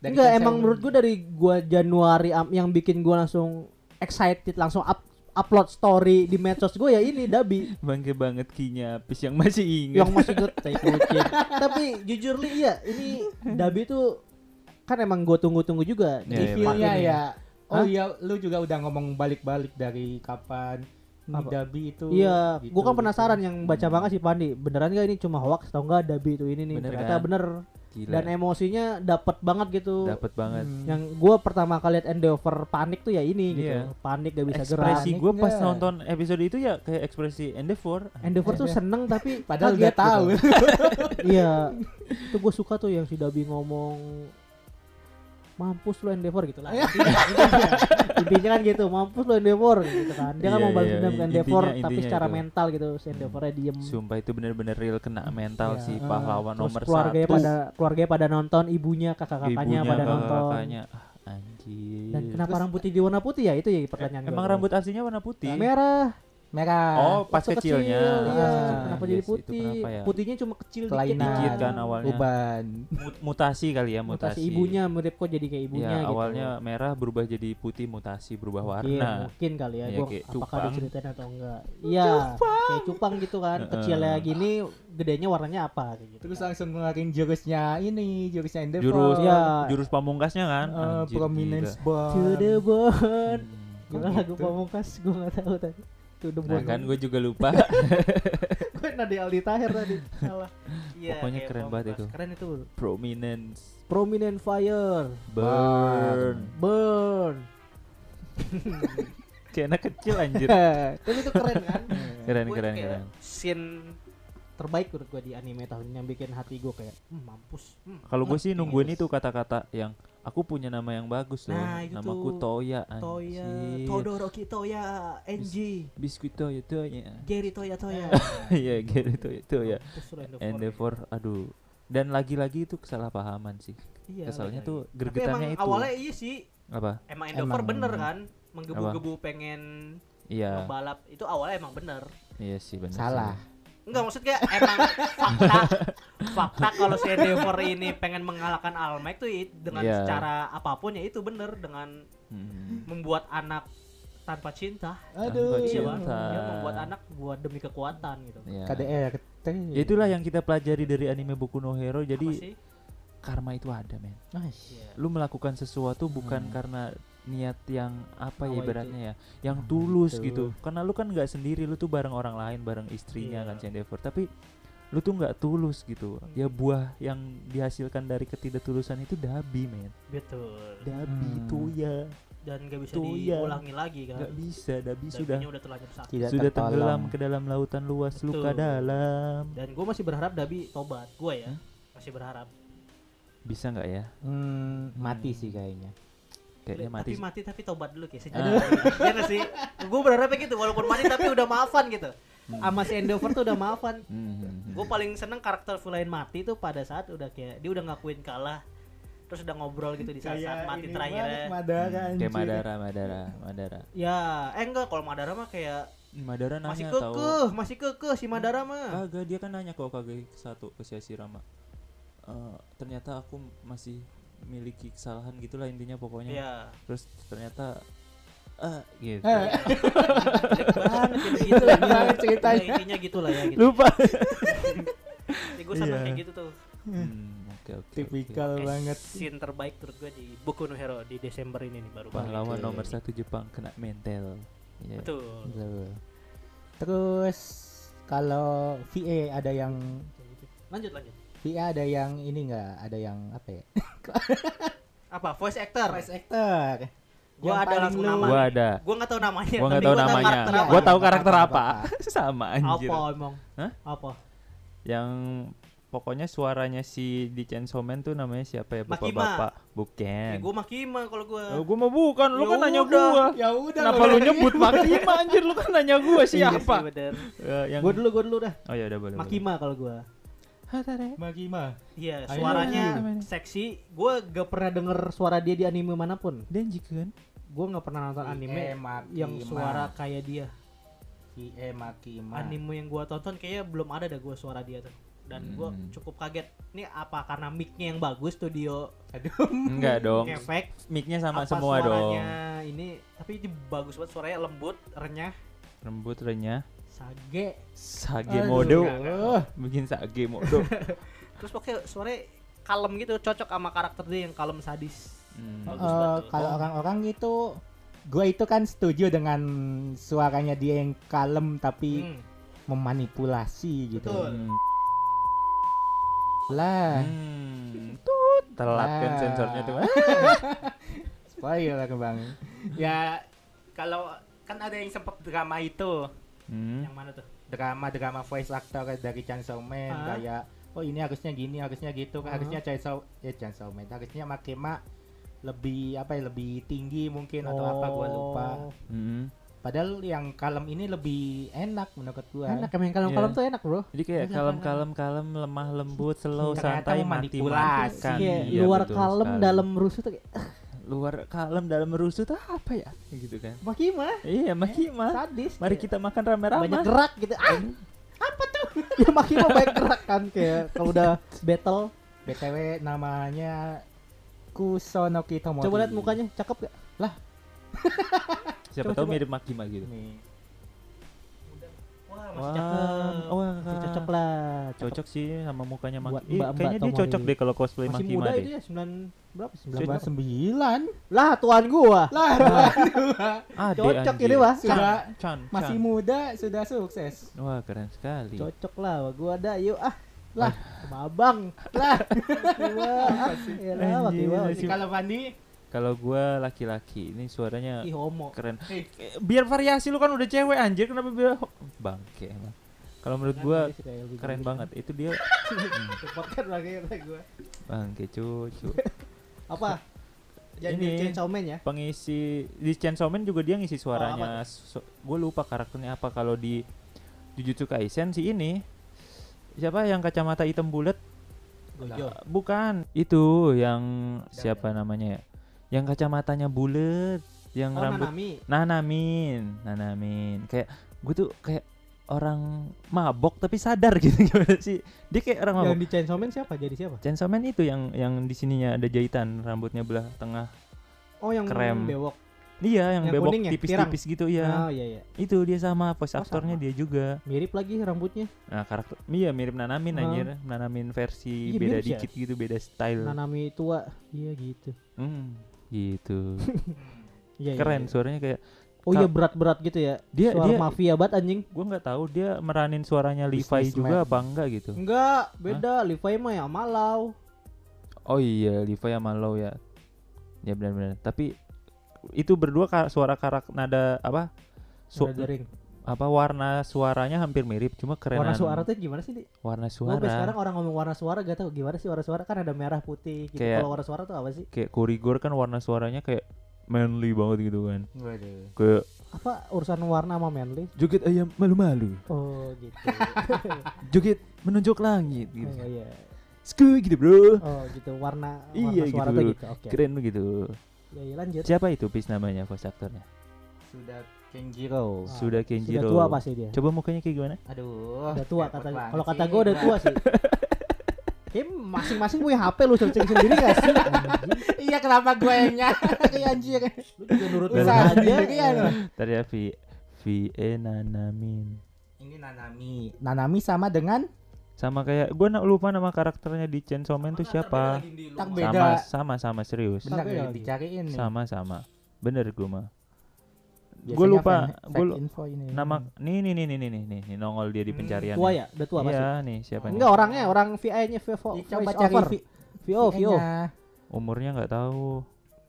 Dari Enggak, emang menurut gua dari gua Januari yang bikin gua langsung excited langsung up upload story di medsos gue ya ini Dabi bangke banget kinya pis yang masih inget yang masih gue tai kucing. Tapi jujur li iya ini Dabi tuh kan emang gue tunggu-tunggu juga di film Feelnya ya. Oh Hah? iya, lu juga udah ngomong balik-balik dari kapan Apa? Dabi itu. Iya, gitu, gue kan gitu. penasaran yang baca banget sih Pandi. Beneran gak ini cuma hoax atau enggak Dabi itu ini nih? Bener Ternyata kan? bener. Gila Dan emosinya dapet banget gitu. dapet banget Hmm. Yang gue pertama kali liat Endeavor panik tuh ya ini gitu. Iya. Panik gak bisa gerak. ekspresi gue pas Enggak. nonton episode itu ya kayak ekspresi Endeavor Endeavor tuh Iya. seneng tapi Padahal udah tahu. gitu. iya itu gue suka tuh yang si Dabi ngomong mampus lo Endeavor gitu lah. Intinya, intinya, intinya kan gitu mampus lo Endeavor gitu kan. Dia kan Iya, mau balas iya, dendam ke intinya- Endeavor tapi intinya secara itu. mental gitu si Endeavornya diem. Sumpah itu bener-bener real kena mental Iya, si eh, pahlawan terus nomor keluarganya satu. pada keluarganya pada nonton ibunya kakak-kakaknya ibunya pada nonton. kakaknya ah, anjir. Dan kenapa Terus- rambutnya di warna putih ya? Itu ya pertanyaan emang gua. rambut aslinya warna putih? Merah Merah. oh pas Waktu kecilnya kecil, iya. Ah, kenapa Yes, jadi putih kenapa ya? putihnya cuma kecil dikit Kelainan. Dikit kan awalnya. Uban. Mut- mutasi kali ya mutasi, mutasi ibunya mirip kok jadi kayak ibunya ya gitu awalnya merah berubah jadi putih mutasi berubah mungkin, warna mungkin kali ya, Iya, gua kayak apakah cupang. diceritain atau enggak iya kayak cupang gitu kan kecilnya gini gedenya warnanya apa kayak gitu Terus kan. langsung ngeluarin jurusnya ini, jurusnya Endeavor. jurus Iya. jurus pamungkasnya kan Eh, Anjir, prominence gila. to bar. the bone Hmm. gimana lagu pamungkas gue nggak tahu tadi the Nah kan gue juga lupa. Gue nadi Aldi Tahir tadi. Salah. Iya, Pokoknya kayak keren banget itu. keren itu. Prominence. Prominent fire. Burn. Burn. Kayak anak kecil anjir. Kan itu keren kan? Keren Gue keren keren. scene terbaik menurut gue di anime tahun ini yang bikin hati gue kayak hmm, mampus. Hmm, Kalau gue sih nungguin nih. itu kata-kata yang aku punya nama yang bagus loh. Nah, itu Namaku tuh. Toya Toya, anjir. Todoroki Toya, NG, Biskuit Toya Toya. Gary Toya Toya. Iya, gitu Toya Toya. Lu Endeavor. Aduh. Dan lagi-lagi itu kesalahpahaman sih. Iya, Kesalnya tuh emang itu. awalnya iya sih, Apa? emang Endeavor Emang. bener kan, menggebu-gebu pengen Iya, membalap itu awalnya emang bener. iya sih benar. Salah. Enggak maksudnya emang fakta fakta kalau si Endeavor ini pengen mengalahkan Almec tuh dengan Iya. secara apa pun ya itu bener dengan Hmm. membuat anak tanpa cinta. Aduh. Tanpa Iya, cinta. Dia membuat anak buat demi kekuatan gitu. Iya. KDRT. Ya itulah yang kita pelajari dari anime Boku no Hero. Apa Jadi sih? karma itu ada, men. Nice. Iya. Lu melakukan sesuatu bukan Hmm. karena niat yang apa ya ibaratnya ya, yang Hmm, tulus betul. gitu. Karena lu kan nggak sendiri, lu tuh bareng orang lain, bareng istrinya Iya. kan si Endeavor. Tapi lu tuh nggak tulus gitu. Ya buah yang dihasilkan dari ketidaktulusan itu dabi, men. Betul. Dabi Hmm. tuh ya. Dan gak bisa Tuh, ya. diulangi lagi kan. nggak bisa, dabi Dabinya sudah udah terlanjur sakit. Tidak sudah tertolong. tenggelam ke dalam lautan luas luka Betul. dalam. Dan gue masih berharap Dabi tobat. Gue ya. Hmm? Masih berharap. Bisa nggak ya? Hmm, mati sih kayaknya. Kayaknya mati. Tapi mati tapi tobat dulu kayak Ah. sejarah. Iya gak sih? Gue berharapnya gitu walaupun mati tapi udah maafan gitu. Sama si Endeavor tuh udah maafan. Hmm, hmm, hmm. Gue paling seneng karakter villain mati tuh pada saat udah kayak dia udah ngakuin kalah terus udah ngobrol gitu di saat, saat mati terakhirnya. Madara Hmm, anjir. kayak Madara, Madara, Madara. Ya, eh enggak kalau Madara mah kayak Madara masih nanya tahu. kekeh, masih kekeh si Madara mah. Kagak dia kan nanya kok kagak satu ke si Hashirama. Eh, ternyata aku masih miliki kesalahan gitulah intinya pokoknya. Iya. Terus ternyata eh gitu. Eh, banget ya begitu lah. banget ceritanya. Ya, intinya gitu lah ya gitu. Lupa. Ya, gue seneng Iya. kayak gitu tuh. Hmm, oke oke. Tipikal Eh, banget. Scene terbaik menurut gue di Boku no Hero di Desember ini nih baru Pahlawan Oke. nomor satu Jepang kena mental. Iya. Betul. Betul. Terus kalau VA ada yang Lanjut lanjut. VA ada yang ini enggak? Ada yang apa ya? Apa voice actor? Voice actor. Gua ada langsung lu- nama. Gua ada. Gua nggak tahu namanya. Gua nggak tahu gua namanya. apa. Gua tahu karakter apa. Sama anjir. Apa emang? Hah? Apa? Yang pokoknya suaranya si di Chainsaw Man tuh namanya siapa ya? Makima. Bapak-bapak. Ya, Bukan. gua Makima kalau gua. Oh, gua mau bukan, lu Ya kan nanya udah. gua. Ya udah. Kenapa nggak lu nyebut Makima anjir lu kan nanya gua Iya siapa? bener. Yang Gua dulu, gua dulu dah. Oh ya udah boleh. boleh. Makima kalau gua. Makima. Iya, suaranya ayo. seksi. Gua gak pernah denger suara dia di anime mana pun. Denji kan? Gua nggak pernah nonton anime Makima. yang suara kayak dia. VA Makima. Anime yang gua tonton kayaknya belum ada dah gua suara dia tuh. Dan gua Hmm. cukup kaget. Ini apa karena mic-nya yang bagus studio Aduh. Enggak dong. efek Mic-nya sama apa semua dong. suaranya ini tapi ini bagus banget suaranya lembut renyah Rembut renyah. Sage Sage Aduh, modo. enggak, Bikin sage modo. terus pokoknya suaranya kalem gitu cocok sama karakter dia yang kalem sadis Hmm. Eh, tuh. kalau orang-orang itu gue itu kan setuju dengan suaranya dia yang kalem tapi Hmm. memanipulasi gitu. Betul. Hmm. Lah, Hmm. Tut, telat kan sensornya tuh. spoiler bang. ya kalau kan ada yang sempat drama itu, Hmm. yang mana tuh drama-drama voice actor dari Chainsaw Man Ah. kayak oh ini harusnya gini, harusnya gitu, Ah. harusnya Chainsaw ya Chainsaw Man, harusnya Makima lebih apa ya lebih tinggi mungkin atau apa lupa. Oh. Hmm. Padahal yang kalem ini lebih enak menurut gue. enak emang yang kalem-kalem Iya. tuh enak bro Jadi kayak Iya, kalem-kalem kalem lemah lembut slow Ternyata santai memanipulasi. mati-matikan. kayak Iya, luar betul kalem sekali. dalam rusuh tuh kayak "Ah, luar kalem dalam merusuh tuh apa ya? Gitu kan. Makima Iya, Makima. sadis Mari kita makan rame-rame. banyak gerak gitu ah apa tuh ya Makima banyak gerak kan kayak kalau udah battle BTW namanya Kusonoki Tomori. coba lihat mukanya cakep gak Siapa Coba, tahu mirip Makima gitu. Nih. Wah masih Wah, cakep. wah, Masih cocok lah. Cocok sih sama mukanya Buat Makima. Ih, mbak-mbak kayaknya dia Tomori. cocok deh kalau cosplay masih Makima muda deh. itu ya? 9 berapa Sembilan 9 sembilan. Lah tuan gua. Lah Ade, cocok anjir. ini wah sudah Chan, masih Chan. muda sudah sukses. Wah, keren sekali. cocok lah wah, gua ada yuk ah. Lah. sama abang. Lah, Makima ah. Ya lah masih- kalau Fandi Kalau gua laki-laki, ini suaranya ih homo keren. Biar variasi lu kan udah cewek anjir, kenapa biar bangke emang. Kalau menurut Kan LBG keren banget. Itu dia Podcast lagi kata gua. bangke cucu. Apa? Jadi Ini. Chainsaw Man ya? Pengisi di Chainsaw Man juga dia ngisi suaranya. gue lupa karakternya apa kalau di Jujutsu Kaisen si ini siapa yang kacamata hitam bulat Gojo. bukan itu yang siapa namanya ya yang kacamatanya bulat yang Oh, rambut Nanami. Nanamin, Nanamin. Kayak gue tuh kayak orang mabok tapi sadar gitu gimana sih? Dia kayak orang mabok. Yang di Chainsaw Man siapa? Jadi siapa? Chainsaw Man itu yang yang di sininya ada jahitan, rambutnya belah tengah. Oh, yang Krem. bewok. Iya, yang, Yang bebok ya? tipis-tipis gitu ya. Oh, iya iya. Itu dia sama voice Oh, aktornya dia juga. Mirip lagi rambutnya. Nah, karakter iya mirip Nanamin Oh. anjir. Nanamin versi Iya, beda ya. dikit gitu, beda style. Nanami tua. Iya gitu. Hmm, gitu. Iya, iya, Keren iya. suaranya kayak Oh iya berat-berat gitu ya. Dia- Suara dia- mafia banget anjing. gua nggak tahu dia meranin suaranya Levi juga apa enggak gitu. Enggak, beda. Levi mah ya malau. Oh iya, Levi sama Low ya. Ya benar-benar. Tapi itu berdua suara karak nada apa? Su-. Apa warna suaranya hampir mirip, cuma keren. Warna suara tuh gimana sih, Di? Warna Gua sampai sekarang suara. orang ngomong warna suara gak tau gimana sih warna suara kan ada merah putih gitu. Kayak- Kalau warna suara tuh apa sih? Kayak Kurigor kan warna suaranya kayak manly banget gitu kan. Waduh. Kayak Apa urusan warna sama manly? joget ayam malu-malu, Oh gitu. joget menunjuk langit gitu. oh iya. Sku gitu, Bro. Oh gitu warna warna Iya, suara gitu. tuh gitu. Oke. Keren begitu. Ya, iya lanjut. Siapa itu pis namanya voice aktornya? Sudah Kenjiro. Ah, Sudah Sudah Kenjiro. tua pasti dia. Coba mukanya kayak gimana? Aduh. Udah tua kata kalau kata gue udah tua sih. Kayak masing-masing punya HP lu searching sendiri gak sih? Iya kenapa gue yang nyari anjir. Lu juga nurut Usaha nurut aja. sendirian lu. Tadi ya V V E Nanamin. Ini Nanami. Nanami sama dengan Sama kayak gue lupa nama karakternya di Chainsaw Man tuh siapa? tak Sama beda. sama sama serius. Nih, lagi. dicariin nih. Sama sama. Bener gue mah. Biasanya Gua lupa, fan- gua fake lu- info ini. Nama nih nih nih nih nih nih nih, nih nongol dia di Hmm, pencarian. Tua ya? Udah tua pasti. Iya nih siapa nih? Enggak orangnya, orang VI-nya VO Ih, coba cari vi- VO, VO. Umurnya nggak tahu.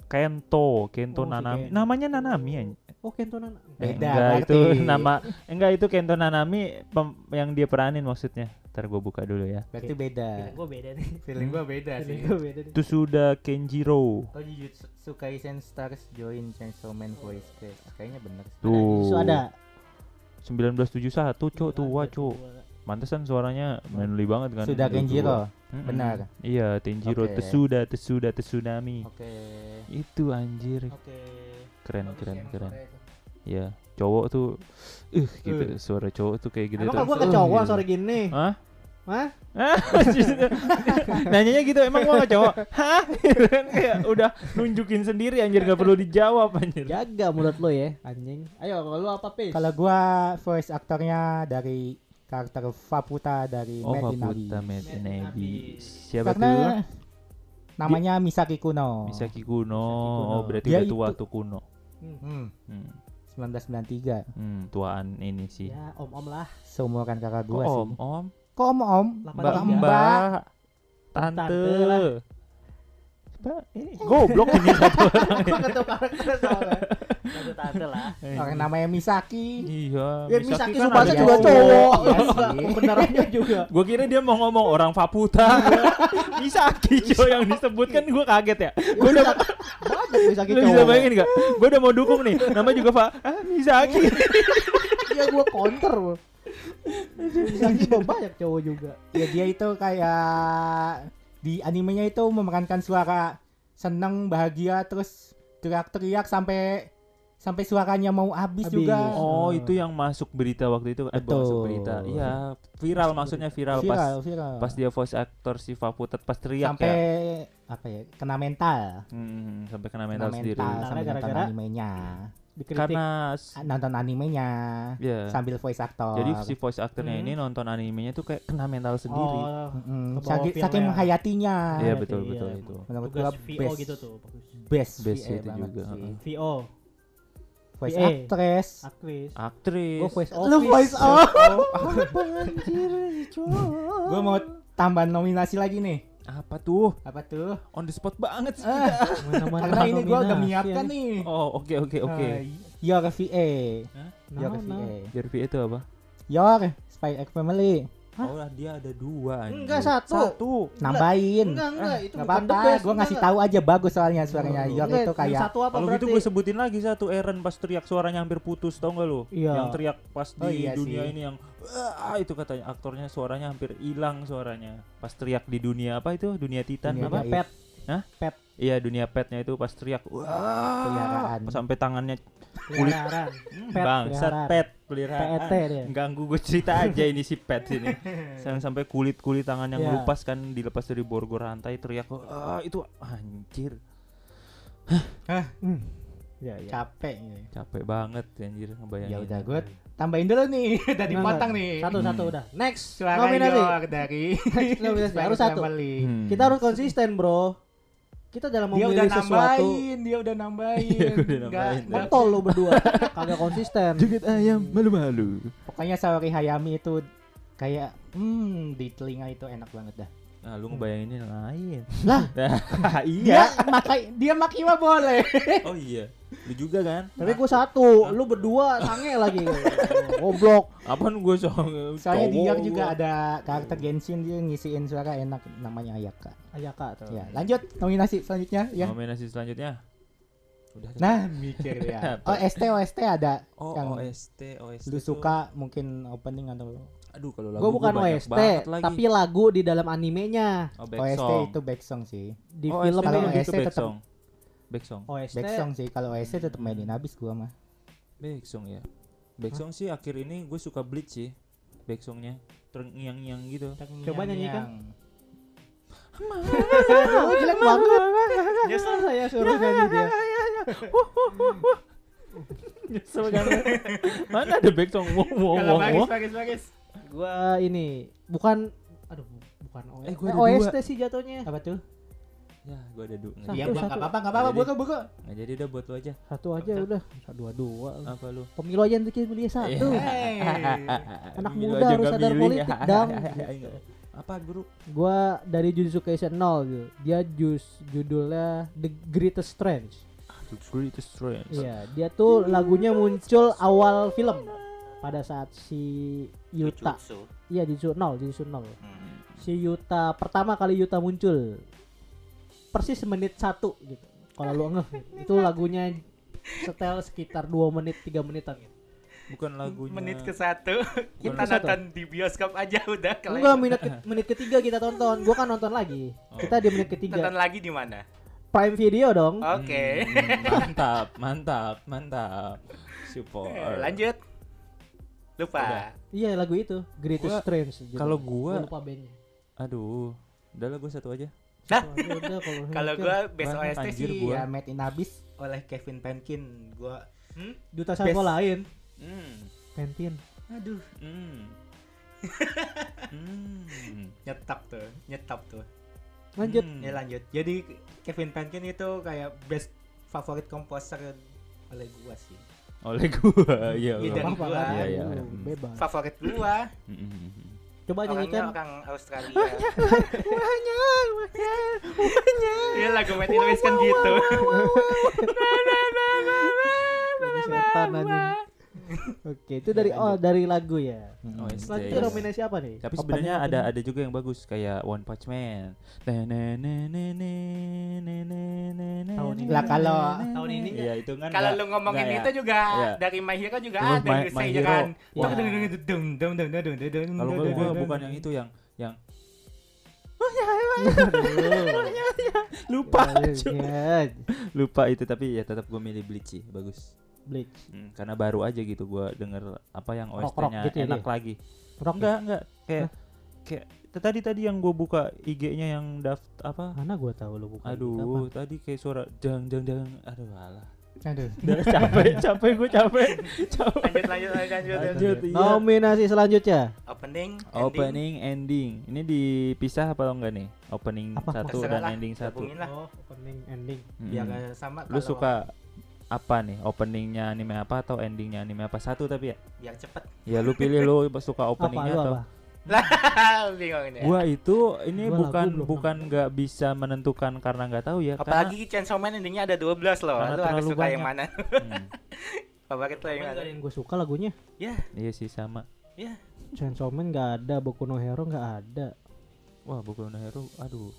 Kento, Kento Oh, si Nanami. Kento. Namanya Nanami ya. Oh, Kento Nana. Eh, Beda, enggak itu berarti. nama enggak itu Kento Nanami pem- yang dia peranin maksudnya. Ntar gue buka dulu ya. Berarti beda. Feeling gue beda nih. Feeling gua beda Feeling sih. gue beda nih. Tsuda Kenjiro. Oh Jujutsu Kaisen Stars join Chainsaw Man voice cast. Kayaknya bener sih. Tuh. Jujutsu ada. 1971 cuk tua Ada, cuk. Mantesan suaranya manly banget kan. Sudah Udah Kenjiro. Mm-mm. benar. Iya, Tenjiro Oke. Tsuda Tsuda Tsunami. Oke. Itu anjir. Oke. Keren Bagus keren keren. sore itu. Iya, cowok tuh uh gitu Uh. suara cowok tuh kayak gitu Emang gua ke Uh, cowok gitu. sore gini. Hah? Hah? Nanyanya gitu emang gua gak cowok? Hah? Kayak udah nunjukin sendiri anjir gak perlu dijawab anjir. Jaga mulut lo ya, anjing. Ayo, kalau lu apa, Pis? Kalau gua voice aktornya dari karakter Faputa dari Oh, Made in Faputa in Made in Abyss. Siapa tuh? Namanya Misaki Kuno. Misaki Kuno. Misaki Kuno. Oh, berarti Dia udah tua itu- tuh Kuno. Hmm, Hmm. 1993. Hmm, tuaan ini sih. Ya, om-om lah. Seumuran kakak Kok gua om, sih. om, Kok om om? Delapan mbak, tiga. mbak, Tante tante. lah. Mbak, ini goblok ini satu orang. Soalnya. Tante tante lah. Orang namanya Misaki. Iya, Ya Misaki kan Subasa ada- juga Iya cowok. iya. Benerannya juga. Gua kira dia mau ngomong orang Faputa. Misaki cuy yang disebutkan gua kaget ya. Gua udah Banyak Misaki lu cowok. bisa bayangin gak? Gua udah mau dukung nih. Nama juga Pak. Ah, Misaki. Iya, gua counter. Misaki banyak cowok juga. Ya dia itu kayak di animenya itu memerankan suara seneng, bahagia terus teriak-teriak sampai sampai suaranya mau habis Habis. juga. Oh, itu yang masuk berita waktu itu. Eh, Betul. masuk berita. Iya, viral maksudnya viral, pas viral, viral. pas dia voice actor si Faputa pas teriak sampai ya. apa ya? Kena mental. Hmm, sampai kena Kena mental sendiri. mental Karena gara-gara- animenya. Dikritik. Karena Nonton animenya ya. sambil voice actor. Jadi si voice actornya Hmm. ini nonton animenya tuh kayak kena mental sendiri. Oh. Kebawa Saking, saking ya. menghayatinya. Iya berarti betul iya, betul emang. itu. Menurut tugas gua VO best. gitu tuh, bagus. Best, Best VA itu juga, sih. VO, Voice VA. actress. aktris. Aktris. Gua voice Lu office. voice off. Apa anjir? Gua mau tambah nominasi lagi nih. Apa tuh? Apa tuh? On the spot banget sih. Ah, Mana-mana karena ini gua udah nominasi menyiapkan anjing. nih. Oh, oke oke oke. Ah, Your VA. Nah, Your nah. VA. Jervi itu apa? Your Spy X Family. Hah? Oh lah dia ada dua anjir. Enggak, satu. Satu. Nambahin. Enggak, enggak, itu Gak bukan the apa-apa, best. gue ngasih enggak, tahu aja bagus soalnya suaranya enggak. Your Enggak, itu kayak satu apa Kalau gitu gue sebutin lagi satu Eren pas teriak suaranya hampir putus tau gak lu? Iya. Yang teriak pas di Oh, iya dunia sih. ini yang Wah, itu katanya aktornya suaranya hampir hilang suaranya. Pas teriak di dunia apa itu? Dunia Titan Dunia apa? gaib. pet. Hah? Pet. Iya, dunia petnya itu pas teriak. Wah, Peliharaan. sampai tangannya Peliharaan. Pet, bangsat peliharaan. pet peliharaan. PET dia. Ganggu gue cerita aja ini si pet ini. Sampai kulit-kulit tangan yang Iya. lupas kan dilepas dari borgo rantai teriak. Ah, itu anjir. Hmm. Ya, ya. capek. gitu. Capek banget anjir ngebayangin. Ya udah gue tambahin dulu nih, udah dipotong nih. Satu-satu Hmm. udah. Next. Suara nominasi. Dari Next nominasi. Harus satu. Hmm. Kita harus konsisten, Bro. Kita dalam Dia memilih udah sesuatu. nambahin, dia udah nambahin. Gua udah nambahin. nggak- Kontol lu berdua. Kagak konsisten. Joget ayam malu-malu. Pokoknya Saori Hayami itu kayak hmm di telinga itu enak banget dah. Nah, lu ngebayanginnya lain. Lah. iya. Dia makai dia makiwa boleh. Oh iya. Lu juga kan? Tapi gua satu, lu berdua sange lagi. Goblok. Apaan gue soal Soalnya dia gua. juga ada karakter Genshin dia ngisiin suara enak namanya Ayaka. Ayaka tuh. Ya, lanjut nominasi selanjutnya ya. Nominasi selanjutnya. Udah. Nah, mikir ya. Oh, ST OST ada. oh, yang OST, OST. Lu tuh- suka mungkin opening atau Aduh, kalau lagu Gua bukan banyak OST, banget lagi. tapi lagu di dalam animenya oh, back OST song. itu back song sih. di oh, film Kalau kalau ini. OST back tetep- song. Back song. OST. Back song sih. Kalau OST tetap mainin habis gua mah. Back song ya. Back song sih akhir ini gue suka Bleach sih. Back songnya terngiang-ngiang gitu. Coba nyanyikan. Jelek banget. Nyesel saya suruh nyanyi dia. Nyesel kan. Mana ada back song? Wow, wow, Kalau wow, bagus, wow. bagus, bagus. Gua ini bukan aduh bukan OST. Eh, gua ada OST dua. sih jatuhnya. Apa tuh? Ya, gue ada dua. Satu, Iya, satu. enggak apa-apa, enggak apa-apa. Jadi- Buka, buka. Nggak jadi udah buat lo aja. Satu aja udah. Dua dua. Apa lu? Pemilu aja yang bikin dia satu. Iya. Hey. Anak Milih muda harus sadar milih. politik, dang. Apa guru? Gua dari Jujutsu Kaisen 0 gitu. Dia jus judulnya The Greatest Strange. The Greatest Strange. Iya, dia tuh lagunya muncul awal film pada saat si Yuta. Iya, Jujutsu 0, Jujutsu 0. Hmm. Si Yuta pertama kali Yuta muncul. Persis menit satu gitu. Kalau lu ngeh, itu lagunya setel sekitar 2 menit 3 menitan gitu. Bukan lagunya. Menit ke satu kita nonton di bioskop aja udah kelewat. Enggak menit ke, menit ketiga kita tonton. Gua kan nonton lagi. Oh. Kita di menit Nonton ketiga. lagi di mana? Prime Video dong. Oke. Hmm, mantap, mantap, mantap. Support. Lanjut. Lupa. Udah. Iya lagu itu Greatest Gua- Strange. kalau gua- lupa bandnya. Aduh, udah lah gue satu aja. Nah. Kalau gua best OST anjir, sih gua. ya Made in Abyss oleh Kevin Penkin. Gua hmm? duta best- lain. Hmm, Pentin. Aduh, hmm. hmm. nyetop tuh, nyetop tuh. Lanjut. Hmm. Ya lanjut. Jadi Kevin Penkin itu kayak best favorit komposer oleh gua sih. Oleh gua, iya. Iya, gua. dari Apa-apa gua. kan? Iya, iya. Bebas. Favorit gua. Coba nyanyikan. orang Australia. Iya lagu in Abyss kan gitu. Setan anjing. Oke, itu dari oh dari lagu ya. Oh, yes, Selanjutnya yes. nominasi apa nih? Tapi Opening, sebenarnya ada ada juga yang bagus kayak One Punch Man. Tahun ini. Lah, kalau tahun ini Iya itu kan. Kalau lu ngomongin ya. itu juga Iya. dari My Hero juga ada My- gitu ya kan. Kalau gua, gua bukan yang itu yang yang lupa. Iya, lupa itu tapi ya tetap gue milih Bleach bagus Bleach. Hmm, karena baru aja gitu gua denger apa yang OST-nya gitu ya enak dia? lagi Rock enggak enggak kayak kayak tadi tadi yang gue buka IG-nya yang daft apa Mana gua tahu lu bukan. aduh tadi kayak suara jang jang jang aduh alah Aduh. udah capek capek gue capek capek Lanjut lanjut lanjut lanjut. lanjut iya. Nominasi selanjutnya. Opening, ending. opening ending ini dipisah apa enggak nih opening Apa? satu Terserah dan lah, ending satu. Oh, opening ending. Biar eh, sama lu kalau- suka apa nih openingnya anime apa atau endingnya anime apa satu tapi ya biar cepet. ya lu pilih lu suka Apa openingnya lu atau apa? Bingung ini. gua itu ini Gua bukan bukan nggak bisa menentukan karena nggak tahu ya Apalagi Chainsaw Man endingnya ada 12 loh. Karena Lu harus terlalu suka yang banyak. mana? karena, hmm, Favorit lo yang mana? ada yang gue suka lagunya. Ya, iya sih sama Ya. Chainsaw Man nggak ada, Boku no Hero nggak ada. Wah, Boku no Hero, aduh.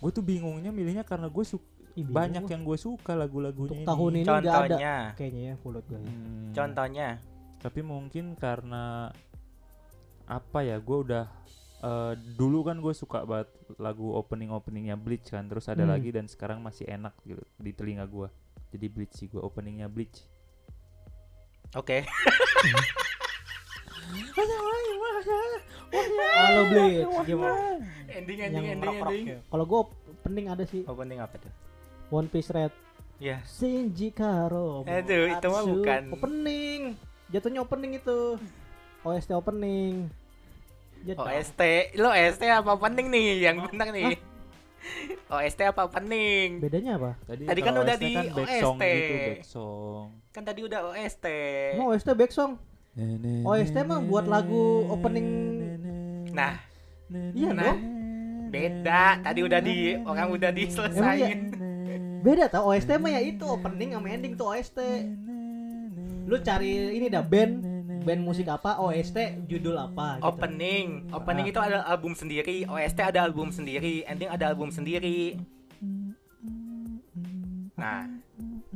Gue tuh bingungnya milihnya karena gue suka Ih, banyak yang gue suka lagu-lagunya ini. tahun ini nggak ada. Contohnya, Kayaknya ya mulut gue. Hmm, contohnya. Tapi mungkin karena apa ya? Gue udah eh, dulu kan gue suka banget lagu opening openingnya Bleach kan. Terus ada Hmm. lagi dan sekarang masih enak gitu di telinga gue. Jadi Bleach sih gue openingnya Bleach. Oke. Halo Bleach, gimana? ending ending ending ending. ya. Kalau gue pening ada sih Opening apa tuh? One Piece Red. Ya. Shinji Karo. Aduh, itu mah Atsu. bukan. opening. Jatuhnya opening itu. OST opening. Jatuh. OST, lo OST apa opening nih yang benar nih? OST apa opening? Bedanya apa? Tadi kan kalau udah OST di kan back song OST. gitu, back song. Kan tadi udah OST. Emang OST back song? OST mah buat lagu opening. Nah, Iya Nah, dong. beda. Tadi udah di orang udah Emang diselesain. Beda tau OST mah ya itu opening sama ending tuh OST. Lu cari ini dah band band musik apa OST judul apa gitu. Opening, opening itu ada album sendiri, OST ada album sendiri, ending ada album sendiri. Nah,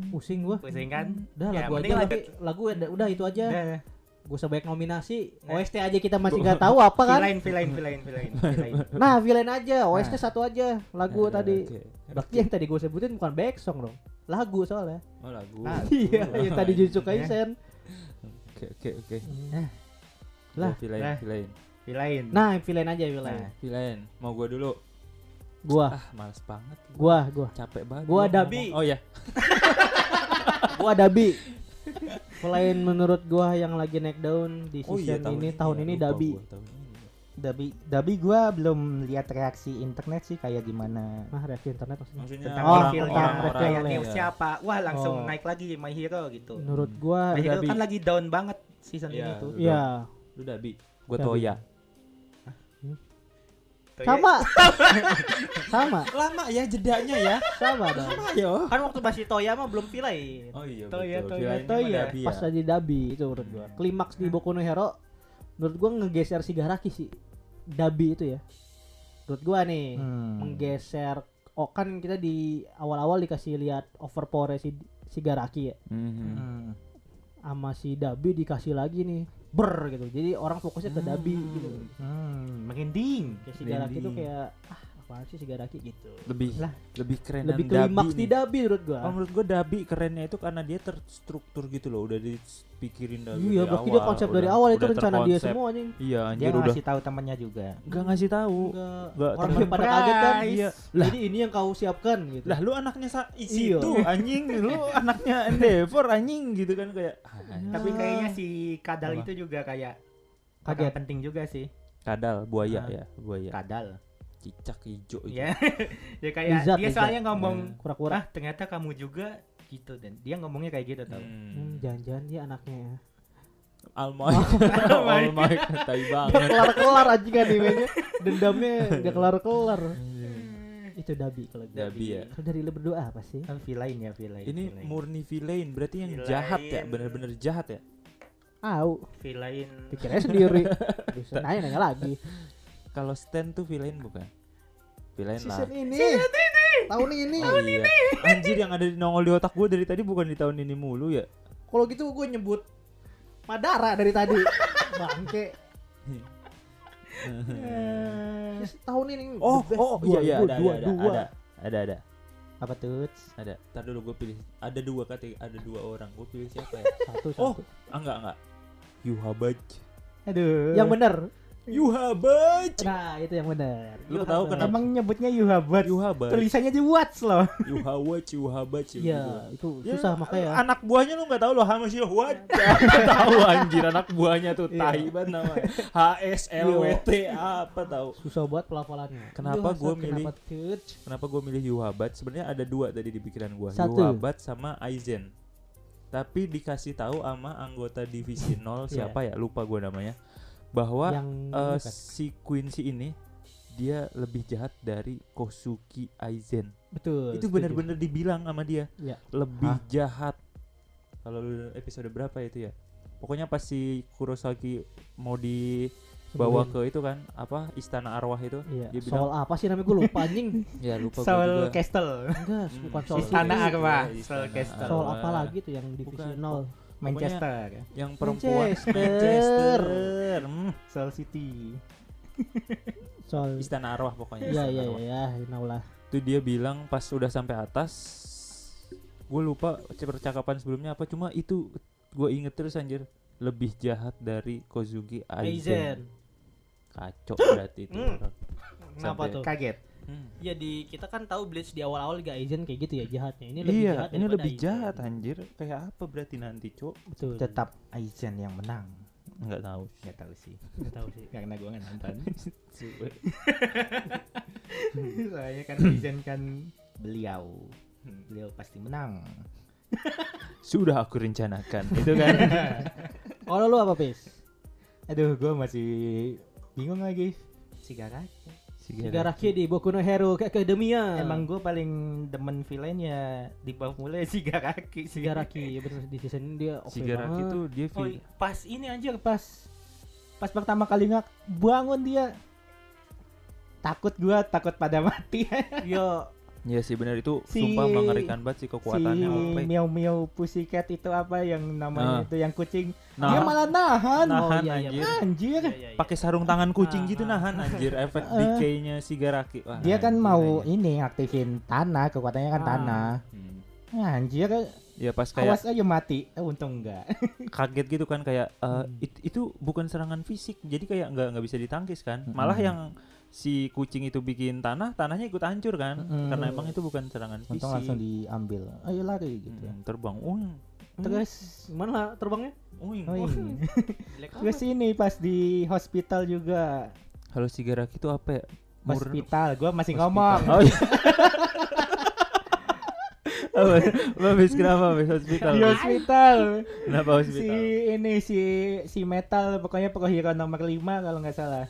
Pusing gua. pusing kan? Udah Ya, lagu aja lagu- tapi lagu udah, udah itu aja. Udah. Gua usah banyak nominasi. Nah. OST aja kita masih nggak tahu apa kan. Villain, villain, villain, villain, villain. Nah, villain aja. OST satu aja. Lagu Eh, tadi. oke. Berarti yang tadi gue sebutin bukan back song dong. Lagu soalnya. Oh lagu. Ah, Iya, yang tadi Jujutsu Kaisen. Oke oke oke. Lah, Ya, villain, lah. villain. Villain. Nah, villain aja villain. Nah. Villain. Mau gua dulu. Gua, Ah, males banget. gua, gua. Capek banget. Gua ngomong. Dabi. Oh ya. Gua Dabi. Selain menurut gua yang lagi naik daun di Oh season iya, tahun ini, tahun ya, ini Dabi. gua tahun ini. Dabi Dabi gua belum lihat reaksi internet sih kayak gimana. Nah, reaksi internet maksudnya. Maksudnya tentang Oh, profilnya tentang kayak profilnya. news Iya. siapa wah langsung Oh. naik lagi My Hero gitu Menurut gua My Hero Dabi. kan lagi down banget season Iya. ini tuh ya Lu Dabi. Gua Dabi. Toya. Tuh ya. sama. sama, Lama ya jedanya ya. sama dong. Ayo. Kan waktu masih Toya mah belum villain. Oh iya Toya, betul. Toya, Toya Dabi ya. pas jadi Dabi itu menurut gua. Klimaks di Boku no Hero menurut gua ngegeser Shigaraki sih. Dabi itu ya. Menurut gua nih Hmm. menggeser oh kan kita di awal-awal dikasih lihat overpower si Shigaraki ya Mhm. Hmm. sama si Dabi dikasih lagi nih ber gitu jadi orang fokusnya ke Dabi gitu Hmm, merinding. kayak Shigaraki tuh Branding. kayak ah apaan sih Shigaraki gitu Lebih Lah. lebih keren lebih klimaks Dabi di. Dabi menurut gua Oh menurut gua Dabi kerennya itu karena dia terstruktur gitu loh, udah dipikirin dari iya dari berarti dia konsep dari udah- awal itu rencana dia semua anjing Iya Dia anjir udah ngasih tahu temannya juga. nggak ngasih tahu. Enggak, Nggak, orang temen pada kaget kan iya jadi ini yang kau siapkan gitu Lah lu anaknya sa Iya. situ anjing, lu anaknya Endeavor anjing gitu kan kayak ah, tapi kayaknya si Kadal Apa? itu juga kayak Kaget. orang penting juga sih kadal buaya Ah. ya, buaya. Kadal Cicak hijau itu. ya dia kayak Lizard, dia lizard. soalnya ngomong kura-kura ah ternyata kamu juga gitu dan dia ngomongnya kayak gitu tau Hmm, Hmm. jangan-jangan dia anaknya ya. Almoy. Almoy tai banget. kelar-kelar anjing animenya Dendamnya gak kelar-kelar Itu Dabi kalau Dabi ya. Kalau dari lu berdua apa sih? kan villain ya villain Ini villain. murni villain, berarti yang Villain. jahat ya, bener-bener jahat ya. Au villain Pikirnya sendiri Bisa nanya-nanya lagi Kalau Stan tuh villain bukan? Villain lah. Season ini Tahun ini Oh iya. Anjir yang ada di nongol di otak gue dari tadi bukan di tahun ini mulu ya. Kalau gitu gue nyebut Madara dari tadi Bangke Tahun ini Oh, oh Dua, iya iya dua, ada, dua, ada, dua. ada, ada, ada, Apa tuh? ada. Ntar dulu gue pilih. Ada dua kategori, ada dua orang. Gue pilih siapa ya? Satu, Oh. satu Ah enggak enggak. Yuhabaj. Aduh. Yang bener Yuhabaj. Nah itu yang bener Lu tahu kenapa? Emang nyebutnya Yuhabat. Yuhabaj. Tulisannya di Watts loh. Yuhabaj, Yuhabaj. Iya itu Ya, susah makanya Anak buahnya lu nggak tahu loh Hamas Yuhabaj. Nggak tahu anjir anak buahnya tuh Iya. tai banget namanya. H S L W T apa tahu. Susah buat pelafalannya Kenapa gua milih- kenapa gue milih Yuhabat? Sebenarnya ada dua tadi di pikiran gue. Yuhabat sama Aizen. Tapi dikasih tahu sama anggota divisi 0 Iya. siapa ya? Lupa gue namanya. Bahwa Yang eh, kan. si Quincy ini dia lebih jahat dari Kosuki Aizen. Betul Itu benar-benar dibilang sama dia Iya. lebih Hah? jahat. Kalau episode berapa itu ya? pokoknya pas si Kurosaki mau dibawa ke itu kan apa istana arwah itu Iya. dia bilang Soal apa sih namanya gue lupa anjing. ya lupa juga Castle. Enggak, Hmm, bukan soal Istana. Arwah. Ya, Istana Castle. Soal apa lagi tuh yang divisi nol? Manchester. yang perempuan Manchester. Hmm, Soul City. Soal istana arwah pokoknya Iya iya iya, you know lah. itu dia bilang pas udah sampai atas gue lupa percakapan sebelumnya apa cuma itu gue inget terus anjir lebih jahat dari Kozuki Aizen kacau berarti itu Hmm. Kenapa tuh? Kaget. Hmm. Ya di kita kan tahu Bleach di awal-awal gak Aizen kayak gitu ya jahatnya. Ini lebih iya jahat ini lebih Aizen. jahat anjir kayak apa berarti nanti cok Betul. Tetap Aizen yang menang. nggak tahu Gak tahu sih. Nggak tahu sih. Karena gua nggak nonton. Soalnya kan Aizen kan beliau. Beliau pasti menang. sudah aku rencanakan itu kan Kalau lu apa, Pis? Aduh, gua masih bingung lagi. Shigaraki. Shigaraki di Boku no Hero Academia. Emang gue paling demen villainnya di bawah mulai Shigaraki. Shigaraki ya bener di season ini dia oke Shigaraki banget. tuh dia Oh, pas ini anjir pas pas pertama kali ngak bangun dia takut gua takut pada mati Iya, ya sih benar itu Si- sumpah mengerikan banget sih kekuatannya si OP. miau miau pussycat itu apa yang namanya Nah. itu yang kucing Nah, dia malah nahan Nah. nahan Oh, iya, iya, anjir anjir Iya, iya, iya. pakai sarung tangan kucing Ah, gitu ah. nahan anjir efek Eh. decay-nya Shigaraki Wah, dia kan anjir, mau anjir. ini aktifin tanah kekuatannya kan Ah. tanah Hmm. anjir ya pas kayak awas aja mati eh, untung enggak kaget gitu kan kayak eh, Hmm. it- itu bukan serangan fisik jadi kayak nggak nggak bisa ditangkis kan malah yang si kucing itu bikin tanah tanahnya ikut hancur kan? Mm-mm. karena emang itu bukan serangan fisik. untung langsung diambil. Ayo lari gitu. Mm, terbang. Uing. Terus? Gimana lah terbangnya? uing. Oh. Jelek terus ini pas di hospital juga. Kalau Shigaraki itu apa ya? Mur- hospital. Gua masih Hospital. ngomong. Oh iya. Apa? Habis kenapa habis hospital? di hospital. Kenapa si hospital? ini si si metal. Pokoknya hero nomor 5 kalau nggak salah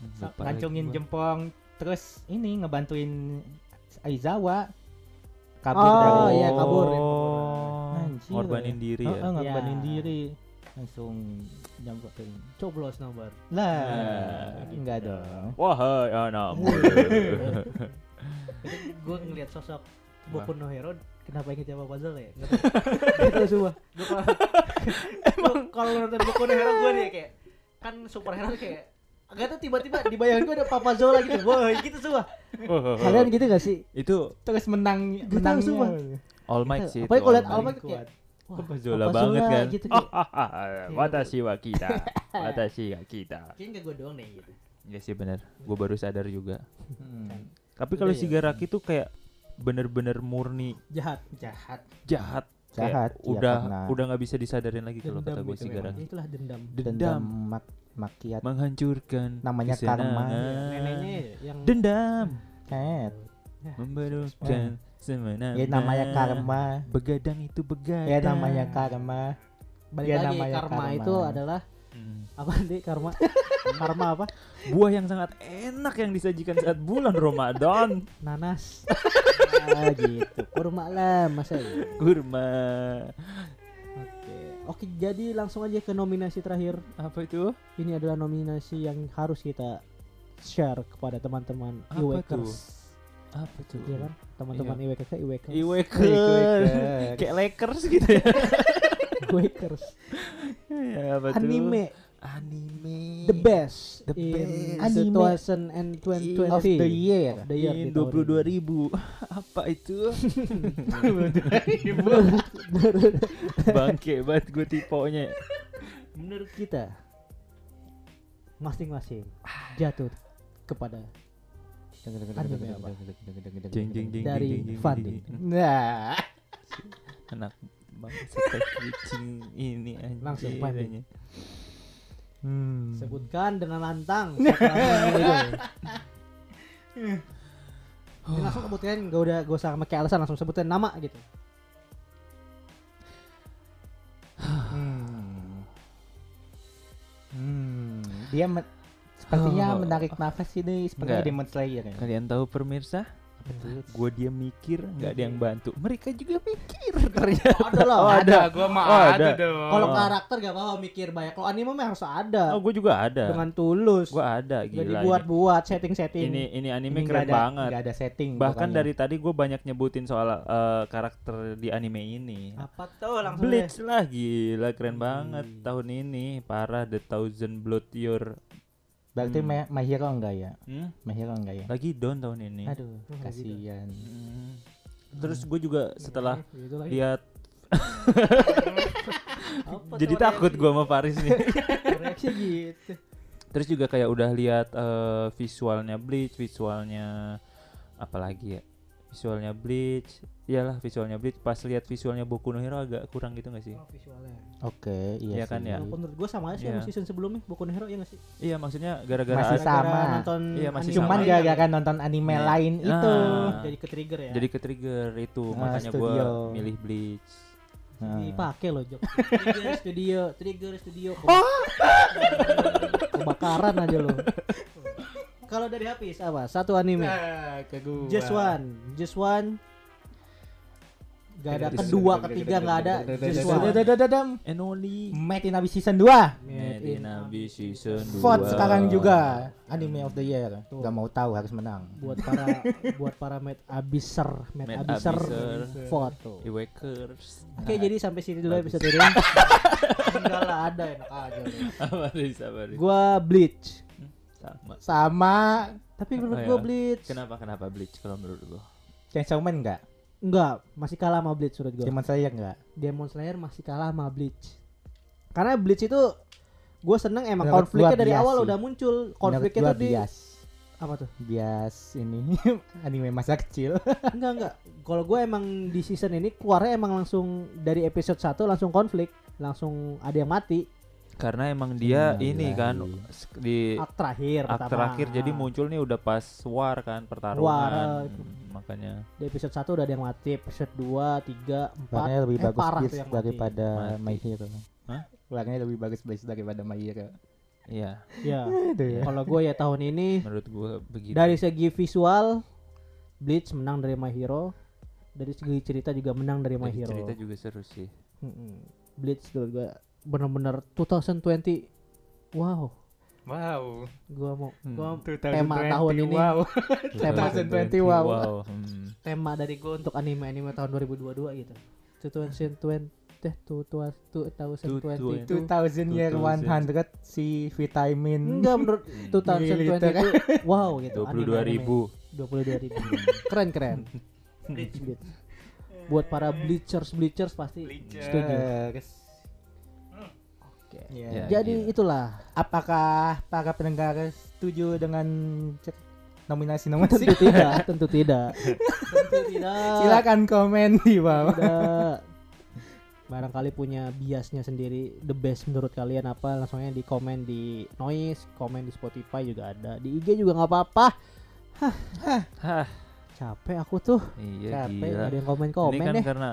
Gua. jempong terus ini ngebantuin Aizawa Oh, kabur dari iya, kabur ya. Oh, Anjir. ngorbanin diri Oh, ya. oh, ngorbanin Ya. diri langsung nyamperin Coblos nomor. lah Nah, enggak dong Wahai anak gue ngeliat sosok Boku no Hero kenapa inget siapa puzzle ya? Tahu. Gitu semua. Gue Emang kalau nonton Boku no Hero gue nih kayak kan superhero kayak Gak tau tiba-tiba di bayangan gue ada Papa Zola gitu Wah gitu semua Kalian gitu gak sih? itu terus menang Gitu menangnya semua. All Might sih. Apalagi kalau liat All Might. Kayak Papa Zola Papa banget Zola kan. gitu, kayak- Watashi wa kita. Watashi wa kita. Kayaknya gak gue doang deh gitu Ya sih benar. Gue baru sadar juga. Hmm, Tapi kalau Udah ya. Shigaraki tuh kayak bener-bener murni Jahat jahat jahat. Jahat, ya, udah karena- udah nggak bisa disadarin lagi kalau kata gue Shigaraki. memang. Itulah dendam dendam Dendam mak makiat menghancurkan Namanya karma. kesenangan. Neneknya yang Dendam Cat. membarukan semena ya namanya karma begadang itu begadang ya namanya karma Balik Ya, lagi namanya karma, karma. itu adalah Hmm. Apa nih karma? karma apa? buah yang sangat enak yang disajikan saat bulan Ramadan. Nanas. Ah, gitu. Kurma lah masa ya? kurma. Oke. Oke jadi langsung aja ke nominasi terakhir. Apa itu? Ini adalah nominasi yang harus kita share kepada teman-teman Iwakers apa tuh? Iya kan? Teman-teman Iwakers Iwakers Iwakers kayak Lakers gitu ya Iwakers ya apa tuh? Anime. Anime. The best. The in best. Anime 2020 of the year. Of the year in di tahun dua ini. ribu. Apa itu? Bangke banget gue tiponya. Menurut kita Masing-masing Jatuh kepada Anime apa? jeng jeng jeng Dari Fandi. nah. Anak kucing ini anjir Langsung, Fandi. hanya. hmm. Sebutkan dengan lantang. Ini langsung sebutkan gak udah gak usah pakai alasan langsung sebutkan nama gitu Hmm. Hmm. Dia me- sepertinya Oh. menarik nafas ini sepertinya. Demon Slayer ya. kalian tahu pemirsa gue dia mikir nggak ada yang bantu mereka juga mikir ternyata Ada lah. Oh, ada, gua mah Oh, ada, ada. dong. Kalau Oh. karakter gak apa-apa mikir banyak. Kalau anime mah harus ada. oh gue juga ada Dengan tulus. gue ada Jadi gila buat-buat setting-setting. ini ini anime Ini keren ada, banget nggak ada setting bahkan pokoknya. dari tadi gue banyak nyebutin soal eh, karakter di anime ini apa tuh langsung Bleach lah gila keren banget Wih. tahun ini parah The Thousand Blood Your berarti Hmm. Hero enggak ya hmm? My Hero enggak ya lagi down tahun ini aduh Oh, kasihan Hmm. terus gue juga setelah. Gitu lihat Apa jadi takut gue sama Paris nih reaksi gitu. terus juga kayak udah lihat eh, visualnya Bleach visualnya apalagi ya visualnya Bleach iyalah visualnya Bleach pas lihat visualnya Boku no Hero agak kurang gitu gak sih Oh, visualnya. oke iya Iya kan sih. ya? Walaupun menurut gua sama aja sih sama Iya. season sebelumnya Boku no Hero ya gak sih? iya maksudnya gara-gara Masih sama. Gara-gara nonton Iya, masih anime cuman gara-gara nonton anime Iya. lain Nah. itu jadi ke trigger ya. jadi ke trigger itu Ah, makanya gue milih Bleach Nah. dipakai loh Jok. Trigger studio, trigger studio. Kebakaran aja lo. Kalau dari Hafiz apa? Satu anime. Ah, ke gua. Just one, just one. Gak ada kedua, ketiga nggak ada. Just one. And only Made in Abyss season 2 Made in Abyss season 2 Vote sekarang juga anime of the year Tuh. Gak mau tahu harus menang buat para buat para Mad Abisser, Mad Mad Abisser, Abisser. vote tuh. Iwakers Oke, jadi sampai sini dulu episode ini. Enggak lah, ada enak aja. apa Riz? Gua Bleach. sama Sama Tapi menurut gua ya. Bleach kenapa kenapa Bleach kalau menurut lo Chainsaw Man enggak? Enggak, masih kalah sama Bleach menurut gua. Demon Slayer enggak? Demon Slayer masih kalah sama Bleach. Karena Bleach itu gue seneng emang Menurut konfliknya dari awal sih. udah muncul. Konfliknya tuh di bias apa tuh? Bias ini anime masa kecil Enggak enggak. Kalau gue emang di season ini keluarnya emang langsung dari episode 1 langsung konflik, langsung ada yang mati. Karena emang dia Innalillahi. ini kan s- di Ak terakhir ak pertama. terakhir jadi Ah. muncul nih udah pas war kan War, pertarungan eh, makanya Di episode 1 udah ada yang mati, episode 2, 3, 4. Warnanya lebih eh, bagus parah yang daripada Mati. My Hero Hah? Warnanya lebih bagus Beast daripada My Hero iya Ya. Aduh ya. Kalau gue ya tahun ini menurut gua begitu dari segi visual Bleach menang dari My Hero. Dari segi cerita juga menang dari My Dari Hero. cerita juga seru sih. Bleach tuh gue bener-bener 2020 wow Wow. gua mau Hmm. gua 2020, tema tahun ini wow. tema 2020, wow. hmm. tema dari gua untuk anime-anime tahun 2022 gitu 2020 eh 2022 2000 year 100 si vitamin enggak menurut 2020 Militer. itu wow gitu dua puluh dua ribu 22 ribu keren keren buat para bleachers bleachers pasti setuju Yes. Oke. Ya. Ya, jadi gila. itulah. Apakah para pendengar setuju dengan tentu nominasi-nominasi? tidak tentu tidak. Tentu tidak. Silakan komen di bawah. tidak. Barangkali punya biasnya sendiri the best menurut kalian apa? Langsungnya di komen di noise komen di Spotify juga ada. Di IG juga nggak apa-apa. Hah. Capek aku tuh. Iya capek gila. ada yang komen ini kan deh. karena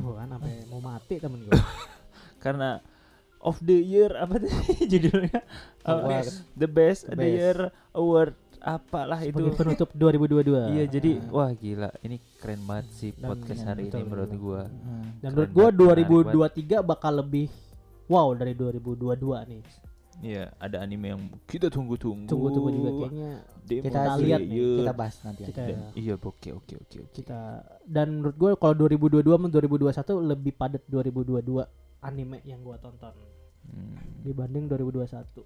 Wah, kan sampai mau mati temen gue karena of the year apa tadi judulnya? Award. the best The the best. year award apalah itu sebagai penutup 2022 iya jadi Ah. wah gila ini keren banget sih Dan- podcast ya, hari ini betul, menurut betul. gua Hmm. dan menurut menarik 2023 bakal lebih wow dari 2022 nih iya ada anime yang kita tunggu-tunggu tunggu-tunggu juga kayaknya Demon Kita lihat nih. Kita bahas nanti. Kita- aja. Dan- iya oke oke oke oke kita dan menurut gue kalau 2022 sama 2021 lebih padat 2022 anime yang gua tonton. Hmm, dibanding 2021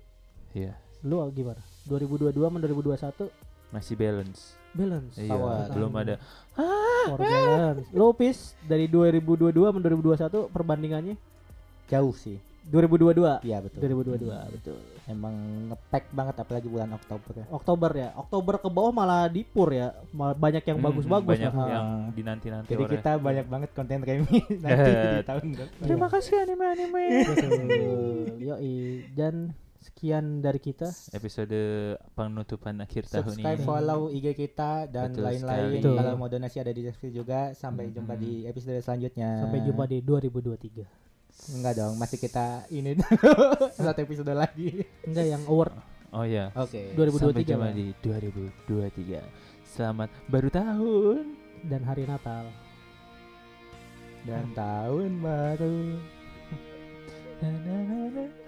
iya. Lu gimana? 2022 sama 2021 masih balance. Balance. Iya belum ada. For balance. Lu pis dari 2022 sama 2021 perbandingannya? Jauh sih. 2022 Iya betul. 2022 betul Emang ngepack banget apalagi bulan Oktober ya. Oktober ya Oktober ke bawah malah dipur ya Malah banyak yang Hmm, bagus-bagus banyak malah. yang dinanti-nanti Jadi kita banyak banget konten remi nanti di tahun depan. terima kasih anime-anime. Yoi. Dan sekian dari kita. episode penutupan akhir tahun Subscribe, ini follow IG kita dan lain-lain. Kalau mau donasi ada di deskripsi juga. Sampai Mhm. jumpa di episode selanjutnya. Sampai jumpa di 2023. Enggak dong, masih kita ini satu episode lagi. Enggak yang award. Oh iya. Oke. Okay. 2023 Sampai jumpa di 2023. Selamat baru tahun dan hari Natal. Dan tahun baru.